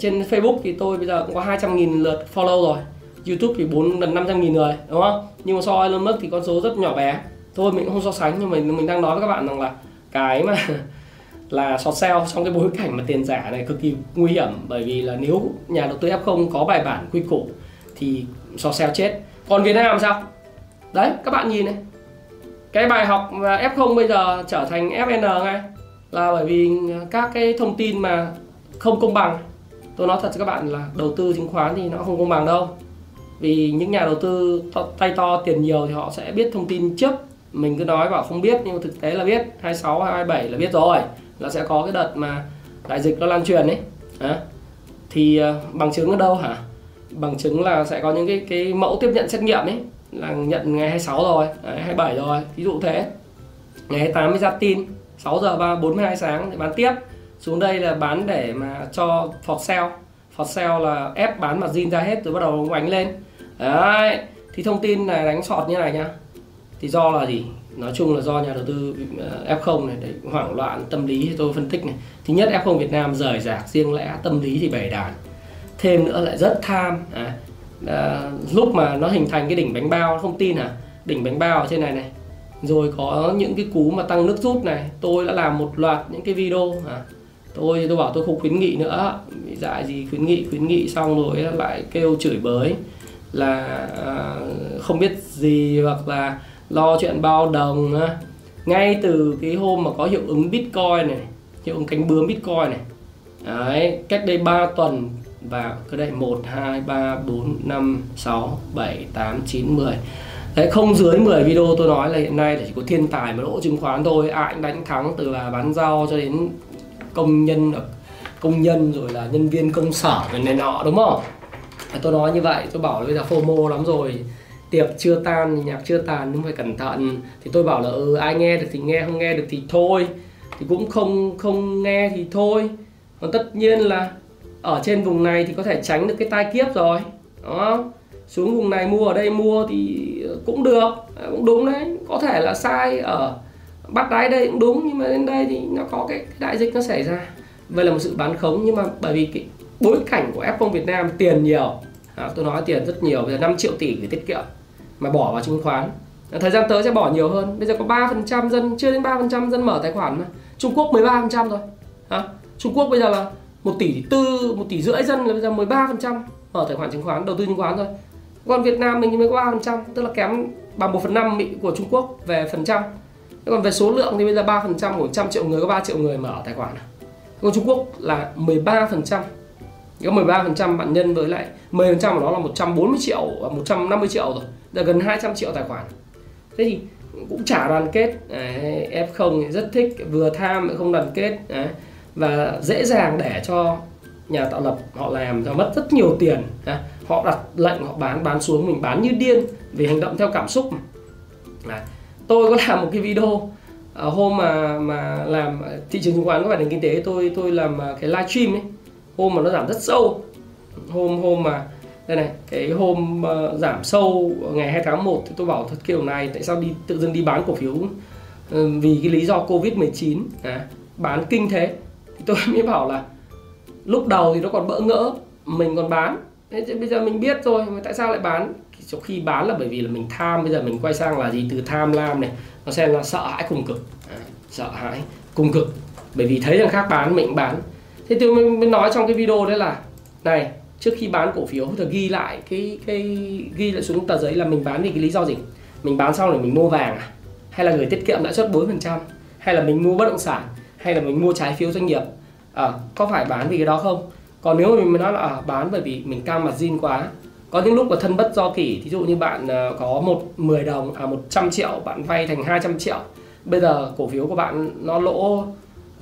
trên Facebook thì tôi bây giờ cũng có 200.000 lượt follow rồi. YouTube thì 4 gần 500.000 người, đúng không? Nhưng mà so Elon Musk thì con số rất nhỏ bé. Thôi, mình cũng không so sánh, nhưng mà mình đang nói với các bạn rằng là cái mà là short sell trong cái bối cảnh mà tiền giả này cực kỳ nguy hiểm. Bởi vì là nếu nhà đầu tư F0 có bài bản quy củ thì short sell chết. Còn Việt Nam sao? Đấy, các bạn nhìn này. Cái bài học F0 bây giờ trở thành FN ngay là bởi vì các cái thông tin mà không công bằng tôi nói thật cho các bạn là đầu tư chứng khoán thì nó không công bằng đâu. Vì những nhà đầu tư to, tay to tiền nhiều thì họ sẽ biết thông tin trước. Mình cứ nói bảo không biết nhưng mà thực tế là biết. 26 27 là biết rồi. Là sẽ có cái đợt mà đại dịch nó lan truyền ấy. À, thì ờ, bằng chứng ở đâu hả? Bằng chứng là sẽ có những cái cái mẫu tiếp nhận xét nghiệm ấy. Là nhận ngày 26 rồi đấy, 27 rồi. Ví dụ thế. Ngày 28 mới ra tin. 6 giờ 3 42 sáng thì bán tiếp xuống đây là bán để mà cho for sale for sale là ép bán mặt zin ra hết rồi bắt đầu đánh lên. Đấy thì thông tin là đánh sọt như này nhá. Thì do là gì? Nói chung là do nhà đầu tư ờ, F0 này đấy hoảng loạn tâm lý thì tôi phân tích này. Thứ nhất F0 Việt Nam rời rạc riêng lẽ tâm lý thì bày đàn. Thêm nữa lại rất tham à, à, lúc mà nó hình thành cái đỉnh bánh bao không tin à đỉnh bánh bao ở trên này này. Rồi có những cái cú mà tăng nước rút này tôi đã làm một loạt những cái video à, tôi thì tôi bảo tôi không khuyến nghị nữa. Bị dại gì khuyến nghị khuyến nghị xong rồi lại kêu chửi bới. Là à, không biết gì hoặc là lo chuyện bao đồng ngay từ cái hôm mà có hiệu ứng bitcoin này hiệu ứng cánh bướm bitcoin này. Đấy, cách đây 3 tuần và cái đây 1, 2, 3, 4, 5, 6, 7, 8, 9, 10 Đấy, không dưới 10 video tôi nói là hiện nay chỉ có thiên tài mà lỗ chứng khoán thôi. Ai à, cũng đánh thắng từ là bán rau cho đến công nhân công nhân rồi là nhân viên công sở rồi này nọ, đúng không? À, tôi nói như vậy, tôi bảo bây giờ fomo lắm rồi, tiệc chưa tan nhạc chưa tàn nhưng phải cẩn thận. Thì tôi bảo là ừ ai nghe được thì nghe, không nghe được thì thôi. Thì cũng không không nghe thì thôi. Còn tất nhiên là ở trên vùng này thì có thể tránh được cái tai kiếp rồi đó xuống vùng này mua ở đây mua thì cũng được à, cũng đúng đấy, có thể là sai ở bắt đáy đây cũng đúng nhưng mà đến đây thì nó có cái, đại dịch nó xảy ra. Vậy là một sự bán khống nhưng mà bởi vì cái bối cảnh của F0 Việt Nam tiền nhiều à, tôi nói tiền rất nhiều bây giờ 5 triệu tỷ để tiết kiệm mà bỏ vào chứng khoán. À, thời gian tới sẽ bỏ nhiều hơn. Bây giờ có 3% dân chưa đến 3% dân mở tài khoản mà. Trung Quốc 13% rồi à, Trung Quốc bây giờ là một tỷ tư một tỷ rưỡi dân là bây giờ 13% mở tài khoản chứng khoán đầu tư chứng khoán thôi. Còn Việt Nam mình mới có 3% tức là kém bằng 1 phần 5 của Trung Quốc về phần trăm thế còn về số lượng thì bây giờ 3% của 100 triệu người, có 3 triệu người mở tài khoản à? còn Trung Quốc là 13% có 13% bạn nhân với lại 10% của nó là 140 triệu à, 150 triệu rồi. Là gần 200 triệu tài khoản. Thế thì cũng chả đoàn kết. F0 rất thích, vừa tham lại không đoàn kết. Đấy. và dễ dàng để cho nhà tạo lập họ làm cho mất rất nhiều tiền. Họ đặt lệnh, họ bán bán xuống, mình bán như điên vì hành động theo cảm xúc đấy tôi có làm một cái video ở hôm mà mà làm thị trường chứng khoán có phải nền kinh tế tôi tôi làm à, cái live stream ấy. Hôm mà nó giảm rất sâu. Hôm hôm mà đây này cái hôm uh, giảm sâu ngày 2 tháng 1 thì tôi bảo thật kiểu này tại sao đi tự dưng đi bán cổ phiếu? Uh, vì cái lý do covid 19 à, bán kinh thế. Thì tôi mới bảo là lúc đầu thì nó còn bỡ ngỡ mình còn bán. Thế bây giờ mình biết rồi mà tại sao lại bán? Trong khi bán là bởi vì là mình tham bây giờ mình quay sang là gì từ tham lam này nó sẽ là sợ hãi cùng cực. À, sợ hãi cùng cực. Bởi vì thấy thằng khác bán mình bán. Thế tôi mới nói trong cái video đấy là này trước khi bán cổ phiếu thì ghi lại cái cái ghi lại xuống tờ giấy là mình bán vì cái lý do gì? Mình bán xong rồi mình mua vàng à? hay là người tiết kiệm lãi suất 4% hay là mình mua bất động sản? Hay là mình mua trái phiếu doanh nghiệp? À, có phải bán vì cái đó không? Còn nếu mà mình nói là à, bán bởi vì mình cam mặt zin quá có những lúc mà thân bất do kỷ thí dụ như bạn ờ, có một 10 đồng à 100 triệu bạn vay thành 200 triệu. Bây giờ cổ phiếu của bạn nó lỗ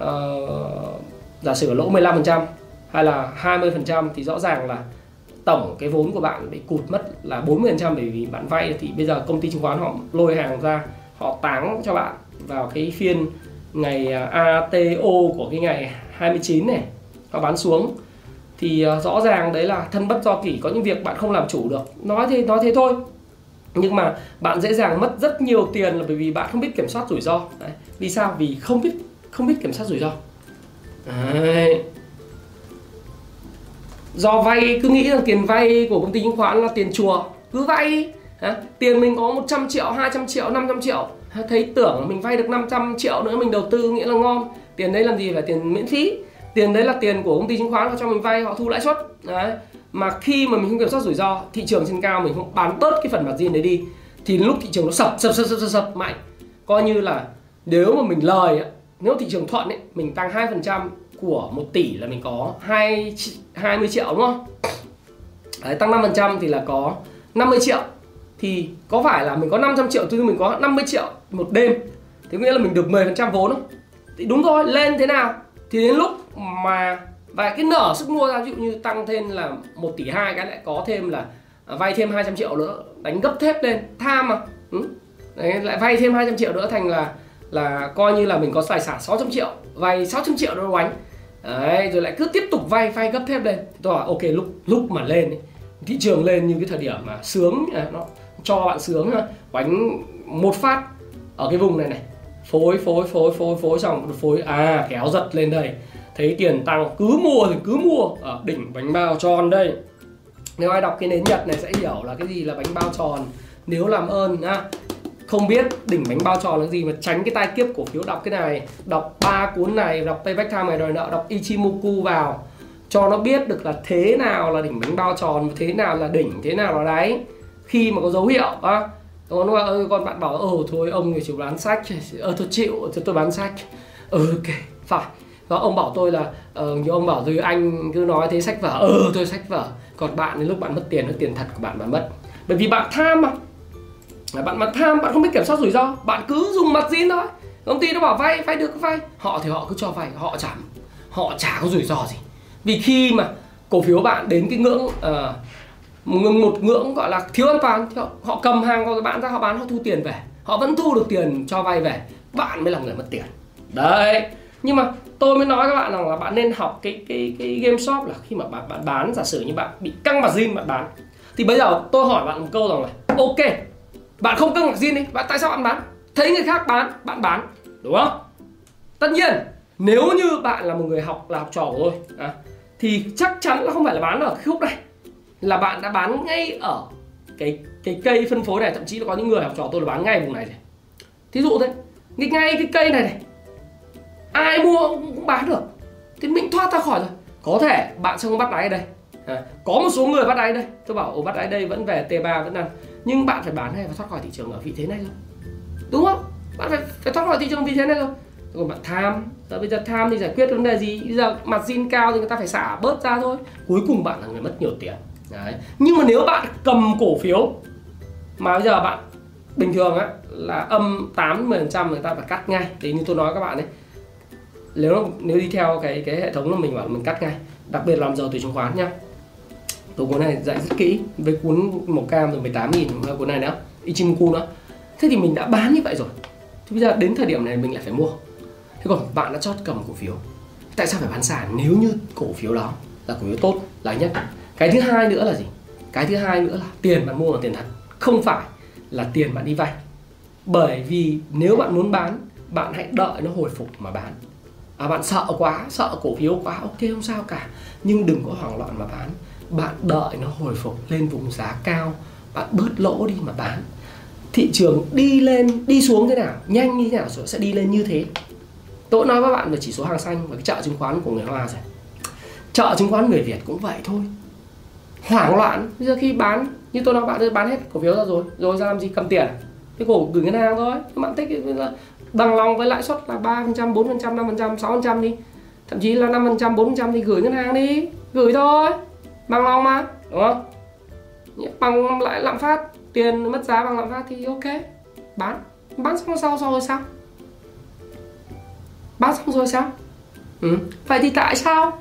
uh, giả sử lỗ 15% hay là 20% thì rõ ràng là tổng cái vốn của bạn bị cụt mất là 40% bởi vì bạn vay thì bây giờ công ty chứng khoán họ lôi hàng ra họ táng cho bạn vào cái phiên ngày à, ATO của cái ngày 29 này. Họ bán xuống thì ờ, rõ ràng đấy là thân bất do kỷ có những việc bạn không làm chủ được. Nói thế nói thế thôi. Nhưng mà bạn dễ dàng mất rất nhiều tiền là bởi vì bạn không biết kiểm soát rủi ro. Đấy. vì sao? Vì không biết không biết kiểm soát rủi ro. Đấy. do vay cứ nghĩ rằng tiền vay của công ty chứng khoán là tiền chùa cứ vay. À, tiền mình có 100 triệu 200 triệu 500 triệu. Thấy tưởng mình vay được 500 triệu nữa mình đầu tư nghĩa là ngon. Tiền đấy làm gì? Phải tiền miễn phí tiền đấy là tiền của công ty chứng khoán họ cho mình vay họ thu lãi suất đấy mà khi mà mình không kiểm soát rủi ro thị trường trên cao mình không bán tốt cái phần margin đấy đi thì lúc thị trường nó sập sập sập sập sập, sập mạnh coi như là nếu mà mình lời nếu thị trường thuận ấy mình tăng 2% của 1 tỷ là mình có 2 20 triệu đúng không? Đấy, tăng 5% thì là có 50 triệu thì có phải là mình có 500 triệu chứ mình có 50 triệu một đêm thế nghĩa là mình được 10% vốn không? Thì đúng rồi, lên thế nào? Thì đến lúc mà và cái nở sức mua ra ví dụ như tăng thêm là 1 tỷ 2 cái lại có thêm là à, vay thêm 200 triệu nữa đánh gấp thép lên tham mà. Ừ. Đấy, lại vay thêm 200 triệu nữa thành là là coi như là mình có tài sản 600 triệu vay 600 triệu đâu đánh. Đấy, rồi lại cứ tiếp tục vay vay gấp thép lên. Tôi bảo ok lúc lúc mà lên ấy, thị trường lên như cái thời điểm mà sướng à, nó cho bạn sướng đánh một phát ở cái vùng này này phối phối phối phối phối xong phối. À kéo giật lên đây. Thấy tiền tăng, cứ mua thì cứ mua. Ở đỉnh bánh bao tròn đây. Nếu ai đọc cái nến nhật này sẽ hiểu là cái gì là bánh bao tròn. Nếu làm ơn, nhá. Không biết đỉnh bánh bao tròn là gì mà tránh cái tai kiếp cổ phiếu đọc cái này. Đọc ba cuốn này, đọc payback time ngày đòi nợ, đọc ichimoku vào. Cho nó biết được là thế nào là đỉnh bánh bao tròn, thế nào là đỉnh, thế nào là đáy. Khi mà có dấu hiệu, á còn con bạn bảo ồ thôi ông người chịu bán sách. Ờ tôi chịu tôi, tôi bán sách. Ừ ok phải. Và ông bảo tôi là ờ, như ông bảo rồi anh cứ nói thế sách vở. Ờ tôi sách vở. Còn bạn đến lúc bạn mất tiền nó tiền thật của bạn bạn mất. Bởi vì bạn tham mà. Bạn mà tham bạn không biết kiểm soát rủi ro. Bạn cứ dùng mặt zin thôi. Công ty nó bảo vay vay được vay. Họ thì họ cứ cho vay họ chả họ chả có rủi ro gì. Vì khi mà cổ phiếu bạn đến cái ngưỡng uh, một ngưỡng gọi là thiếu an toàn. Thì họ, họ cầm hàng của bạn ra họ bán họ thu tiền về. Họ vẫn thu được tiền cho vay về. Bạn mới là người mất tiền. Đấy. Nhưng mà tôi mới nói các bạn rằng là bạn nên học cái cái cái game shop là khi mà bạn bạn bán giả sử như bạn bị căng mặt zin bạn bán. Thì bây giờ tôi hỏi bạn một câu rằng là ok bạn không căng mặt zin đi bạn tại sao bạn bán? Thấy người khác bán bạn bán. Đúng không? Tất nhiên nếu như bạn là một người học là học trò của tôi à, thì chắc chắn là không phải là bán ở cái khúc này là bạn đã bán ngay ở cái cái cây phân phối này thậm chí là có những người học trò tôi là bán ngay vùng này này. Thí dụ thế ngay ngay cái cây này này ai mua cũng bán được. Thì mình thoát ra khỏi rồi. Có thể bạn sẽ không bắt đáy ở đây. À, có một số người bắt đáy đây. Tôi bảo ồ bắt đáy đây vẫn về T3 vẫn ăn. Nhưng bạn phải bán hay và thoát khỏi thị trường ở vị thế này rồi đúng không? Bạn phải phải thoát khỏi thị trường vị thế này rồi. Còn bạn tham giờ bây giờ tham thì giải quyết vấn đề gì? Bây giờ mặt zin cao thì người ta phải xả bớt ra thôi. Cuối cùng bạn là người mất nhiều tiền. Đấy. nhưng mà nếu bạn cầm cổ phiếu, mà bây giờ bạn bình thường á, là âm 8 10 trăm người ta phải cắt ngay. Thì như tôi nói các bạn đấy nếu nếu đi theo cái cái hệ thống là mình bảo mình cắt ngay, đặc biệt làm giàu từ chứng khoán nhá. Tôi cuốn này dạy rất kỹ, với cuốn màu cam rồi 18 nghìn cuốn này nữa, Ichimoku nữa. Thế thì mình đã bán như vậy rồi. Thì bây giờ đến thời điểm này mình lại phải mua. Thế còn bạn đã chót cầm cổ phiếu. Tại sao phải bán sàn nếu như cổ phiếu đó là cổ phiếu tốt, là nhất? Cái thứ hai nữa là gì? Cái thứ hai nữa là tiền bạn mua là tiền thật không phải là tiền bạn đi vay. Bởi vì nếu bạn muốn bán bạn hãy đợi nó hồi phục mà bán. À, bạn sợ quá sợ cổ phiếu quá ok không sao cả. Nhưng đừng có hoảng loạn mà bán. Bạn đợi nó hồi phục lên vùng giá cao bạn bớt lỗ đi mà bán. Thị trường đi lên đi xuống thế nào nhanh như thế nào sẽ đi lên như thế. Tôi nói với bạn về chỉ số hàng xanh và cái chợ chứng khoán của người hoa rồi. Chợ chứng khoán người việt cũng vậy thôi hoảng loạn. Bây giờ khi bán, như tôi nói, bạn bán hết cổ phiếu ra rồi rồi ra làm gì cầm tiền? Cái cổ gửi ngân hàng thôi. Các bạn thích là bằng lòng với lãi suất là ba phần trăm, bốn phần trăm, năm phần trăm, sáu phần trăm đi. Thậm chí là năm phần trăm, bốn phần trăm thì gửi ngân hàng đi. Gửi thôi. Bằng lòng mà, đúng không? Bằng lại lạm phát, tiền mất giá bằng lạm phát thì ok. Bán. Bán xong sau sau rồi sao? Bán xong rồi sao? Ừ. vậy thì tại sao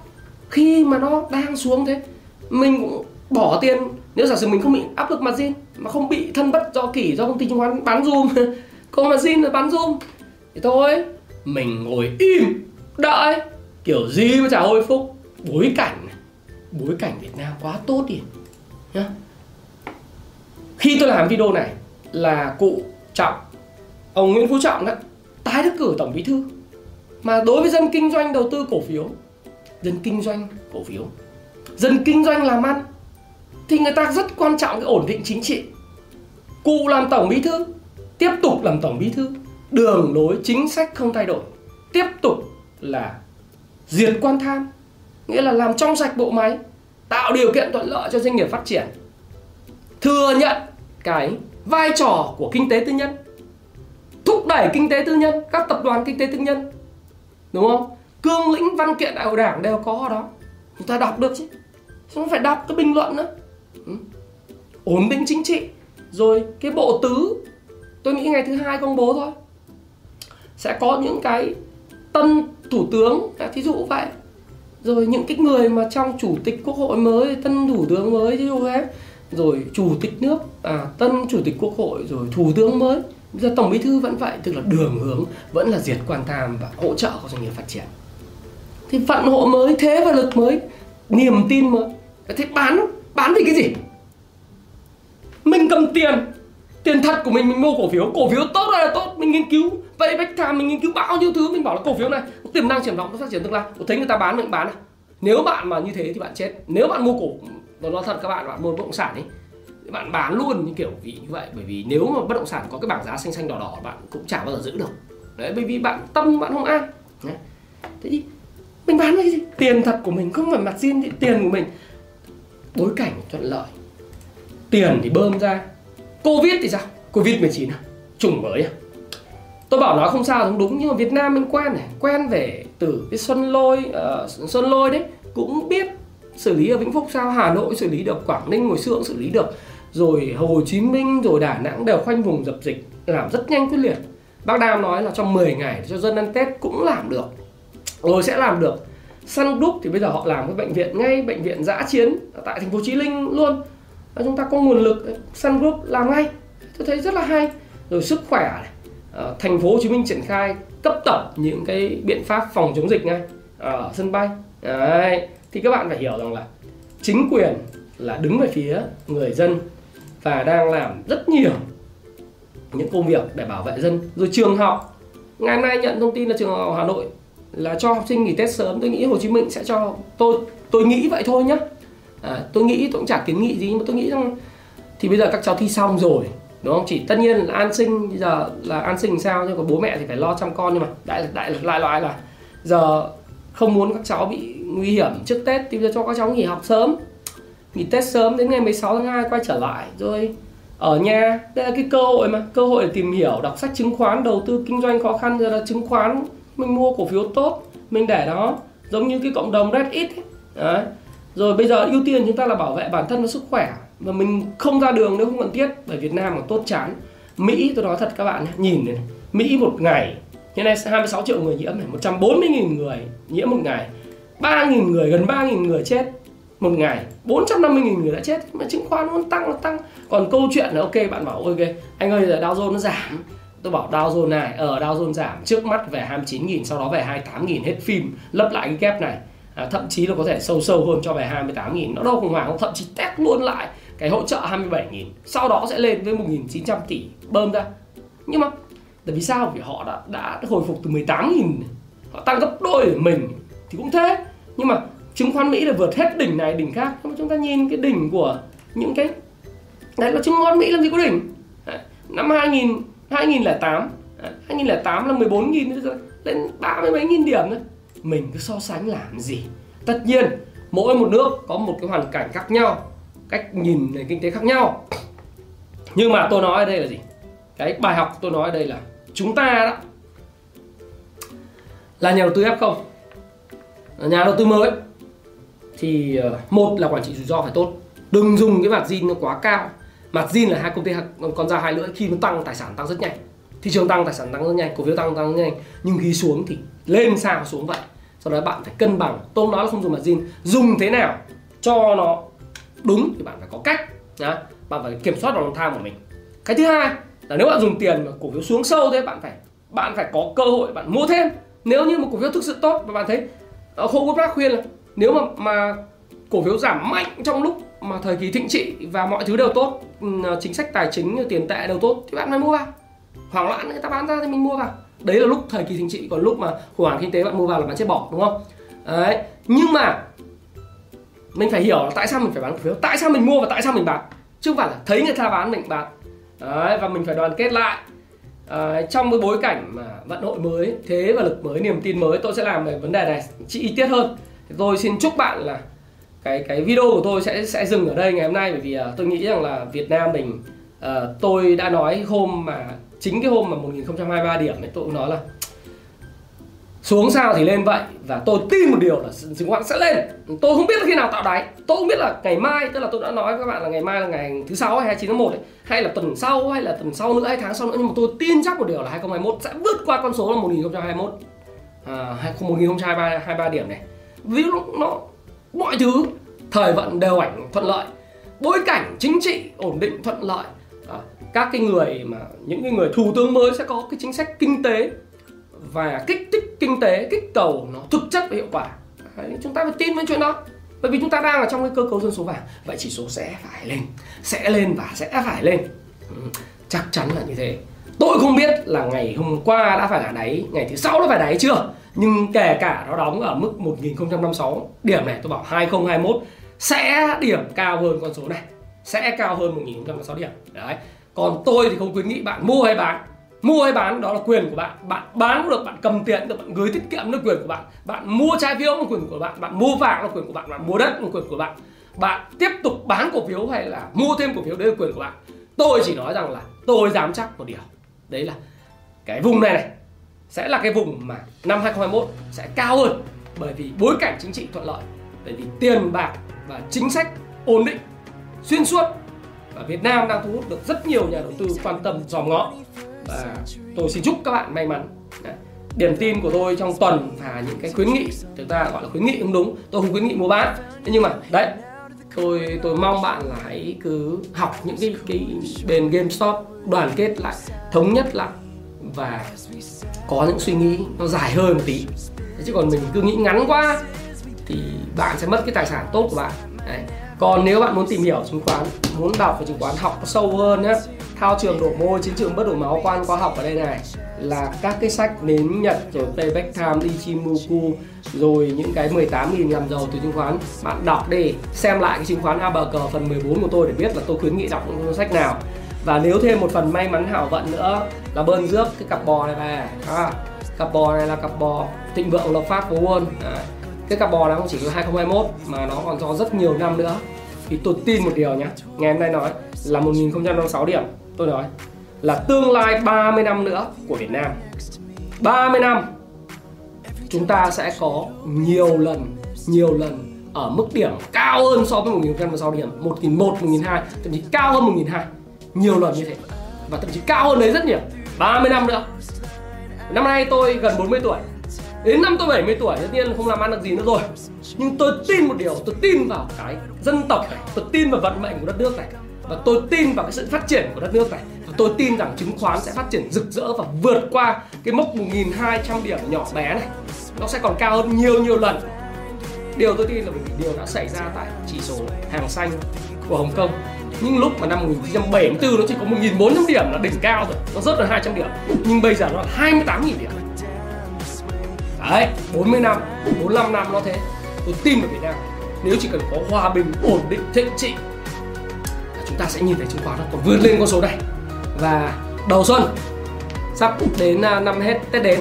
khi mà nó đang xuống thế, mình cũng bỏ tiền. Nếu giả sử mình không bị áp lực margin, mà không bị thân bất do kỷ do công ty chứng khoán bán zoom có margin là bán zoom. Thì thôi, mình ngồi im, đợi. Kiểu gì mà chả hồi phúc bối cảnh bối cảnh Việt Nam quá tốt đi. Nhá. Khi tôi làm video này, là cụ trọng, ông Nguyễn Phú Trọng đó tái đắc cử tổng bí thư. Mà đối với dân kinh doanh đầu tư cổ phiếu, dân kinh doanh cổ phiếu, dân kinh doanh làm ăn thì người ta rất quan trọng cái ổn định chính trị. Cụ làm tổng bí thư, tiếp tục làm tổng bí thư. Đường lối chính sách không thay đổi. Tiếp tục là diệt quan tham, nghĩa là làm trong sạch bộ máy, tạo điều kiện thuận lợi cho doanh nghiệp phát triển. Thừa nhận cái vai trò của kinh tế tư nhân, thúc đẩy kinh tế tư nhân, các tập đoàn kinh tế tư nhân. Đúng không? Cương lĩnh văn kiện đại hội đảng đều có đó. Chúng ta đọc được chứ. Không phải đọc cái bình luận nữa ổn định chính trị rồi cái bộ tứ. Tôi nghĩ ngày thứ hai công bố thôi. Sẽ có những cái tân thủ tướng à, thí dụ vậy. Rồi những cái người mà trong chủ tịch quốc hội mới tân thủ tướng mới thí dụ thế. Rồi chủ tịch nước à, tân chủ tịch quốc hội rồi thủ tướng mới. Bây giờ tổng bí thư vẫn vậy tức là đường hướng vẫn là diệt quan tham và hỗ trợ các doanh nghiệp phát triển. Thì vận hộ mới thế và lực mới niềm tin mới. Thế bán bán vì cái gì? Mình cầm tiền. Tiền thật của mình mình mua cổ phiếu. Cổ phiếu tốt hay là tốt, mình nghiên cứu. Vậy bách tham, mình nghiên cứu bao nhiêu thứ, mình bảo là cổ phiếu này có tiềm năng triển vọng nó phát triển tương lai. Tôi thấy người ta bán, mình bán à. Nếu bạn mà như thế thì bạn chết. Nếu bạn mua cổ tôi nói thật các bạn bạn mua bất động sản ấy, bạn bán luôn như kiểu vì như vậy. Bởi vì nếu mà bất động sản có cái bảng giá xanh xanh đỏ đỏ, bạn cũng chả bao giờ giữ được. Đấy, bởi vì bạn tâm, bạn không an. Thế thì mình bán cái gì? Tiền thật của mình, không phải mặt riêng tiền của mình. Bối cảnh thuận lợi tiền thì bơm ra. Covid thì sao? Covid 19 à? Chủng mới à? Tôi bảo nói không sao không đúng nhưng mà việt nam mình quen này quen về từ cái xuân lôi uh, xuân lôi đấy cũng biết xử lý ở vĩnh phúc sao hà nội xử lý được quảng ninh ngồi xưa xử lý được rồi hồ chí minh rồi đà nẵng đều khoanh vùng dập dịch làm rất nhanh quyết liệt. Bác đam nói là trong 10 ngày cho dân ăn tết cũng làm được. Rồi sẽ làm được. Sun Group thì bây giờ họ làm cái bệnh viện ngay bệnh viện giã chiến tại thành phố Chí Linh luôn và chúng ta có nguồn lực ờ, Sun Group làm ngay. Tôi thấy rất là hay. Rồi sức khỏe này. À, thành phố Hồ Chí Minh triển khai cấp tổng những cái biện pháp phòng chống dịch ngay ở sân bay. Đấy. thì các bạn phải hiểu rằng là chính quyền là đứng về phía người dân và đang làm rất nhiều những công việc để bảo vệ dân. Rồi trường học ngày nay nhận thông tin là trường học Hà Nội là cho học sinh nghỉ Tết sớm. Tôi nghĩ Hồ Chí Minh sẽ cho tôi tôi nghĩ vậy thôi nhé à, tôi nghĩ tôi cũng chả kiến nghị gì nhưng mà tôi nghĩ rằng thì bây giờ các cháu thi xong rồi đúng không chỉ tất nhiên là an sinh bây giờ là an sinh sao nhưng mà bố mẹ thì phải lo chăm con nhưng mà đại đại lại loại là giờ không muốn các cháu bị nguy hiểm trước Tết thì bây giờ cho các cháu nghỉ học sớm nghỉ Tết sớm đến ngày 16 tháng 2 quay trở lại rồi ở nhà đây là cái cơ hội mà cơ hội để tìm hiểu đọc sách chứng khoán đầu tư kinh doanh khó khăn rồi là chứng khoán mình mua cổ phiếu tốt mình để đó giống như cái cộng đồng Reddit ấy. Đấy rồi bây giờ ưu tiên chúng ta là bảo vệ bản thân và sức khỏe. Và mình không ra đường nếu không cần thiết, bởi Việt Nam còn tốt chán. Mỹ, tôi nói thật các bạn nhìn này Mỹ một ngày, hiện nay 26 triệu người nhiễm này 140.000 người nhiễm một ngày 3.000 người, gần 3.000 người chết một ngày 450.000 người đã chết. Mà chứng khoán nó tăng nó tăng. Còn câu chuyện là, ok, bạn bảo, ok, anh ơi, giờ Dow Jones nó giảm. Tôi bảo, Dow Jones này ở Dow Jones giảm. Trước mắt về 29.000 sau đó về 28.000 hết phim, lấp lại cái kép này à, thậm chí là có thể sâu sâu hơn cho về 28.000 nó đâu khủng hoảng không thậm chí test luôn lại cái hỗ trợ 27.000 sau đó sẽ lên với 1.900 tỷ bơm ra. Nhưng mà tại vì sao? Vì họ đã đã hồi phục từ 18.000 họ tăng gấp đôi của mình thì cũng thế. Nhưng mà chứng khoán Mỹ là vượt hết đỉnh này đỉnh khác. Nhưng mà chúng ta nhìn cái đỉnh của những cái đấy là chứng khoán Mỹ làm gì có đỉnh? Năm 2000 2008 2008 là 14.000 lên 30 mấy nghìn điểm thôi mình cứ so sánh làm gì. Tất nhiên, mỗi một nước có một cái hoàn cảnh khác nhau, cách nhìn nền kinh tế khác nhau. Nhưng mà tôi nói ở đây là gì? Cái bài học tôi nói ở đây là chúng ta đó, là nhà đầu tư f không? Nhà đầu tư mới. Thì ờ, một là quản trị rủi ro phải tốt. Đừng dùng cái mặt zin nó quá cao. Mặt zin là hai công ty con dao hai lưỡi. Khi nó tăng, tài sản tăng rất nhanh. Thị trường tăng, tài sản tăng rất nhanh. Cổ phiếu tăng tăng rất nhanh. Nhưng khi xuống thì lên sao xuống vậy? Sau đó bạn phải cân bằng tôi nói là không dùng mặt dùng thế nào cho nó đúng thì bạn phải có cách, nhá. Bạn phải kiểm soát được lòng tham của mình. Cái thứ hai là nếu bạn dùng tiền mà cổ phiếu xuống sâu thế, bạn phải bạn phải có cơ hội bạn mua thêm. Nếu như một cổ phiếu thực sự tốt và bạn thấy ờ, ở khu quốc khuyên là nếu mà mà cổ phiếu giảm mạnh trong lúc mà thời kỳ thịnh trị và mọi thứ đều tốt ờ, chính sách tài chính, tiền tệ đều tốt thì bạn phải mua vào. Hoảng loạn người ta bán ra thì mình mua vào đấy là lúc thời kỳ thịnh trị còn lúc mà khủng hoảng kinh tế bạn mua vào là bạn chết bỏ đúng không? Đấy nhưng mà mình phải hiểu là tại sao mình phải bán cổ phiếu tại sao mình mua và tại sao mình bán? Chứ không phải là thấy người ta bán mình bán. Đấy, và mình phải đoàn kết lại. À, trong cái bối cảnh mà vận hội mới thế và lực mới niềm tin mới tôi sẽ làm về vấn đề này chi tiết hơn. Tôi xin chúc bạn là cái cái video của tôi sẽ sẽ dừng ở đây ngày hôm nay bởi vì uh, tôi nghĩ rằng là Việt Nam mình uh, tôi đã nói hôm mà chính cái hôm mà 1023 điểm ấy tôi cũng nói là xuống sao thì lên vậy? Và tôi tin một điều là chứng khoán sẽ lên. Tôi không biết là khi nào tạo đáy. Tôi không biết là ngày mai tức là tôi đã nói với các bạn là ngày mai là ngày thứ sáu hay 29 tháng 1 ấy, hay là tuần sau hay là tuần sau nữa hay tháng sau nữa. Nhưng mà tôi tin chắc một điều là 2021 sẽ vượt qua con số là 1021 à, 1023 điểm này. Vì nó, nó mọi thứ thời vận đều ảnh thuận lợi. Bối cảnh chính trị ổn định thuận lợi các cái người mà những cái người thủ tướng mới sẽ có cái chính sách kinh tế và kích thích kinh tế kích cầu nó thực chất và hiệu quả. Đấy, chúng ta phải tin với chuyện đó. Bởi vì chúng ta đang ở trong cái cơ cấu dân số vàng vậy chỉ số sẽ phải lên sẽ lên và sẽ phải lên. Ừ, chắc chắn là như thế. Tôi không biết là ngày hôm qua đã phải là đáy ngày thứ sáu đã phải đáy chưa? Nhưng kể cả nó đóng ở mức 1056 điểm này tôi bảo 2021 sẽ điểm cao hơn con số này sẽ cao hơn 1056 điểm. Đấy còn tôi thì không khuyến nghị bạn mua hay bán. Mua hay bán, đó là quyền của bạn. Bạn bán cũng được, bạn cầm tiền được, bạn gửi tiết kiệm là quyền của bạn. Bạn mua trái phiếu là quyền của bạn bạn mua vàng là quyền của bạn bạn mua đất là quyền của bạn. Bạn tiếp tục bán cổ phiếu hay là mua thêm cổ phiếu, đấy là quyền của bạn. Tôi chỉ nói rằng là tôi dám chắc một điều. Đấy là cái vùng này này sẽ là cái vùng mà năm 2021 sẽ cao hơn bởi vì bối cảnh chính trị thuận lợi, bởi vì tiền bạc và chính sách ổn định, xuyên suốt và Việt Nam đang thu hút được rất nhiều nhà đầu tư quan tâm, dòm ngó. Và tôi xin chúc các bạn may mắn. Đấy. điểm tin của tôi trong tuần và những cái khuyến nghị chúng ta gọi là khuyến nghị không đúng, tôi không khuyến nghị mua bán. Thế nhưng mà, đấy, tôi tôi mong bạn là hãy cứ học những cái cái bên GameStop, đoàn kết lại, thống nhất lại và có những suy nghĩ nó dài hơn một tí. Chứ còn mình cứ nghĩ ngắn quá thì bạn sẽ mất cái tài sản tốt của bạn. Đấy còn nếu bạn muốn tìm hiểu chứng khoán muốn đọc về chứng khoán học sâu hơn nhé thao trường đổ môi chiến trường bất đổ máu quan khoa học ở đây này là các cái sách nến nhật rồi payback time ichimoku rồi những cái 18.000 làm giàu từ chứng khoán bạn đọc đi xem lại cái chứng khoán ABG phần 14 của tôi để biết là tôi khuyến nghị đọc những sách nào. Và nếu thêm một phần may mắn hảo vận nữa là bơn rước cái cặp bò này về. À, cặp bò này là cặp bò thịnh vượng lộc phát của Wall à, cái cặp bò không chỉ có 2021 mà nó còn cho rất nhiều năm nữa. Thì tôi tin một điều nhé ngày hôm nay nói là 1056 điểm. Tôi nói là tương lai 30 năm nữa của Việt Nam. 30 năm chúng ta sẽ có nhiều lần nhiều lần ở mức điểm cao hơn so với 1056 điểm. 1001, 1002 thậm chí cao hơn 1002 nhiều lần như thế. Và thậm chí cao hơn đấy rất nhiều. 30 năm nữa. Năm nay tôi gần 40 tuổi đến năm tôi 70 tuổi, tất nhiên không làm ăn được gì nữa rồi. Nhưng tôi tin một điều, tôi tin vào cái dân tộc này, tôi tin vào vận mệnh của đất nước này. Và tôi tin vào cái sự phát triển của đất nước này. Và tôi tin rằng chứng khoán sẽ phát triển rực rỡ và vượt qua cái mốc 1.200 điểm nhỏ bé này. Nó sẽ còn cao hơn nhiều nhiều lần. Điều tôi tin là vì điều đã xảy ra tại chỉ số hàng xanh của Hồng Kông. Nhưng lúc mà năm 1974 nó chỉ có 1.400 điểm là đỉnh cao rồi. Nó rớt là 200 điểm. Nhưng bây giờ nó là 28.000 điểm đấy 40 năm 45 năm nó thế. Tôi tin vào Việt Nam. Nếu chỉ cần có hòa bình ổn định thịnh trị chúng ta sẽ nhìn thấy chứng khoán nó còn vươn lên con số này. Và đầu xuân sắp đến à, năm hết Tết đến.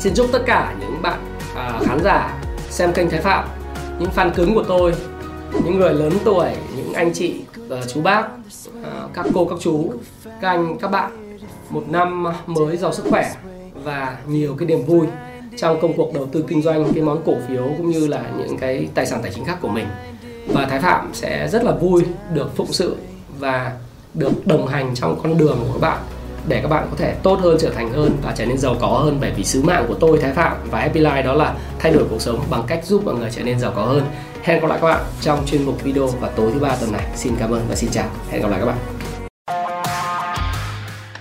Xin chúc tất cả những bạn à, khán giả xem kênh Thái Phạm những fan cứng của tôi những người lớn tuổi những anh chị à, chú bác à, các cô các chú các anh các bạn một năm mới giàu sức khỏe và nhiều cái niềm vui trong công cuộc đầu tư kinh doanh cái món cổ phiếu cũng như là những cái tài sản tài chính khác của mình. Và Thái Phạm sẽ rất là vui được phụng sự và được đồng hành trong con đường của các bạn để các bạn có thể tốt hơn, trở thành hơn và trở nên giàu có hơn. Bởi vì sứ mạng của tôi, Thái Phạm và Happy Life đó là thay đổi cuộc sống bằng cách giúp mọi người trở nên giàu có hơn. Hẹn gặp lại các bạn trong chuyên mục video vào tối thứ ba tuần này. Xin cảm ơn và xin chào. Hẹn gặp lại các bạn.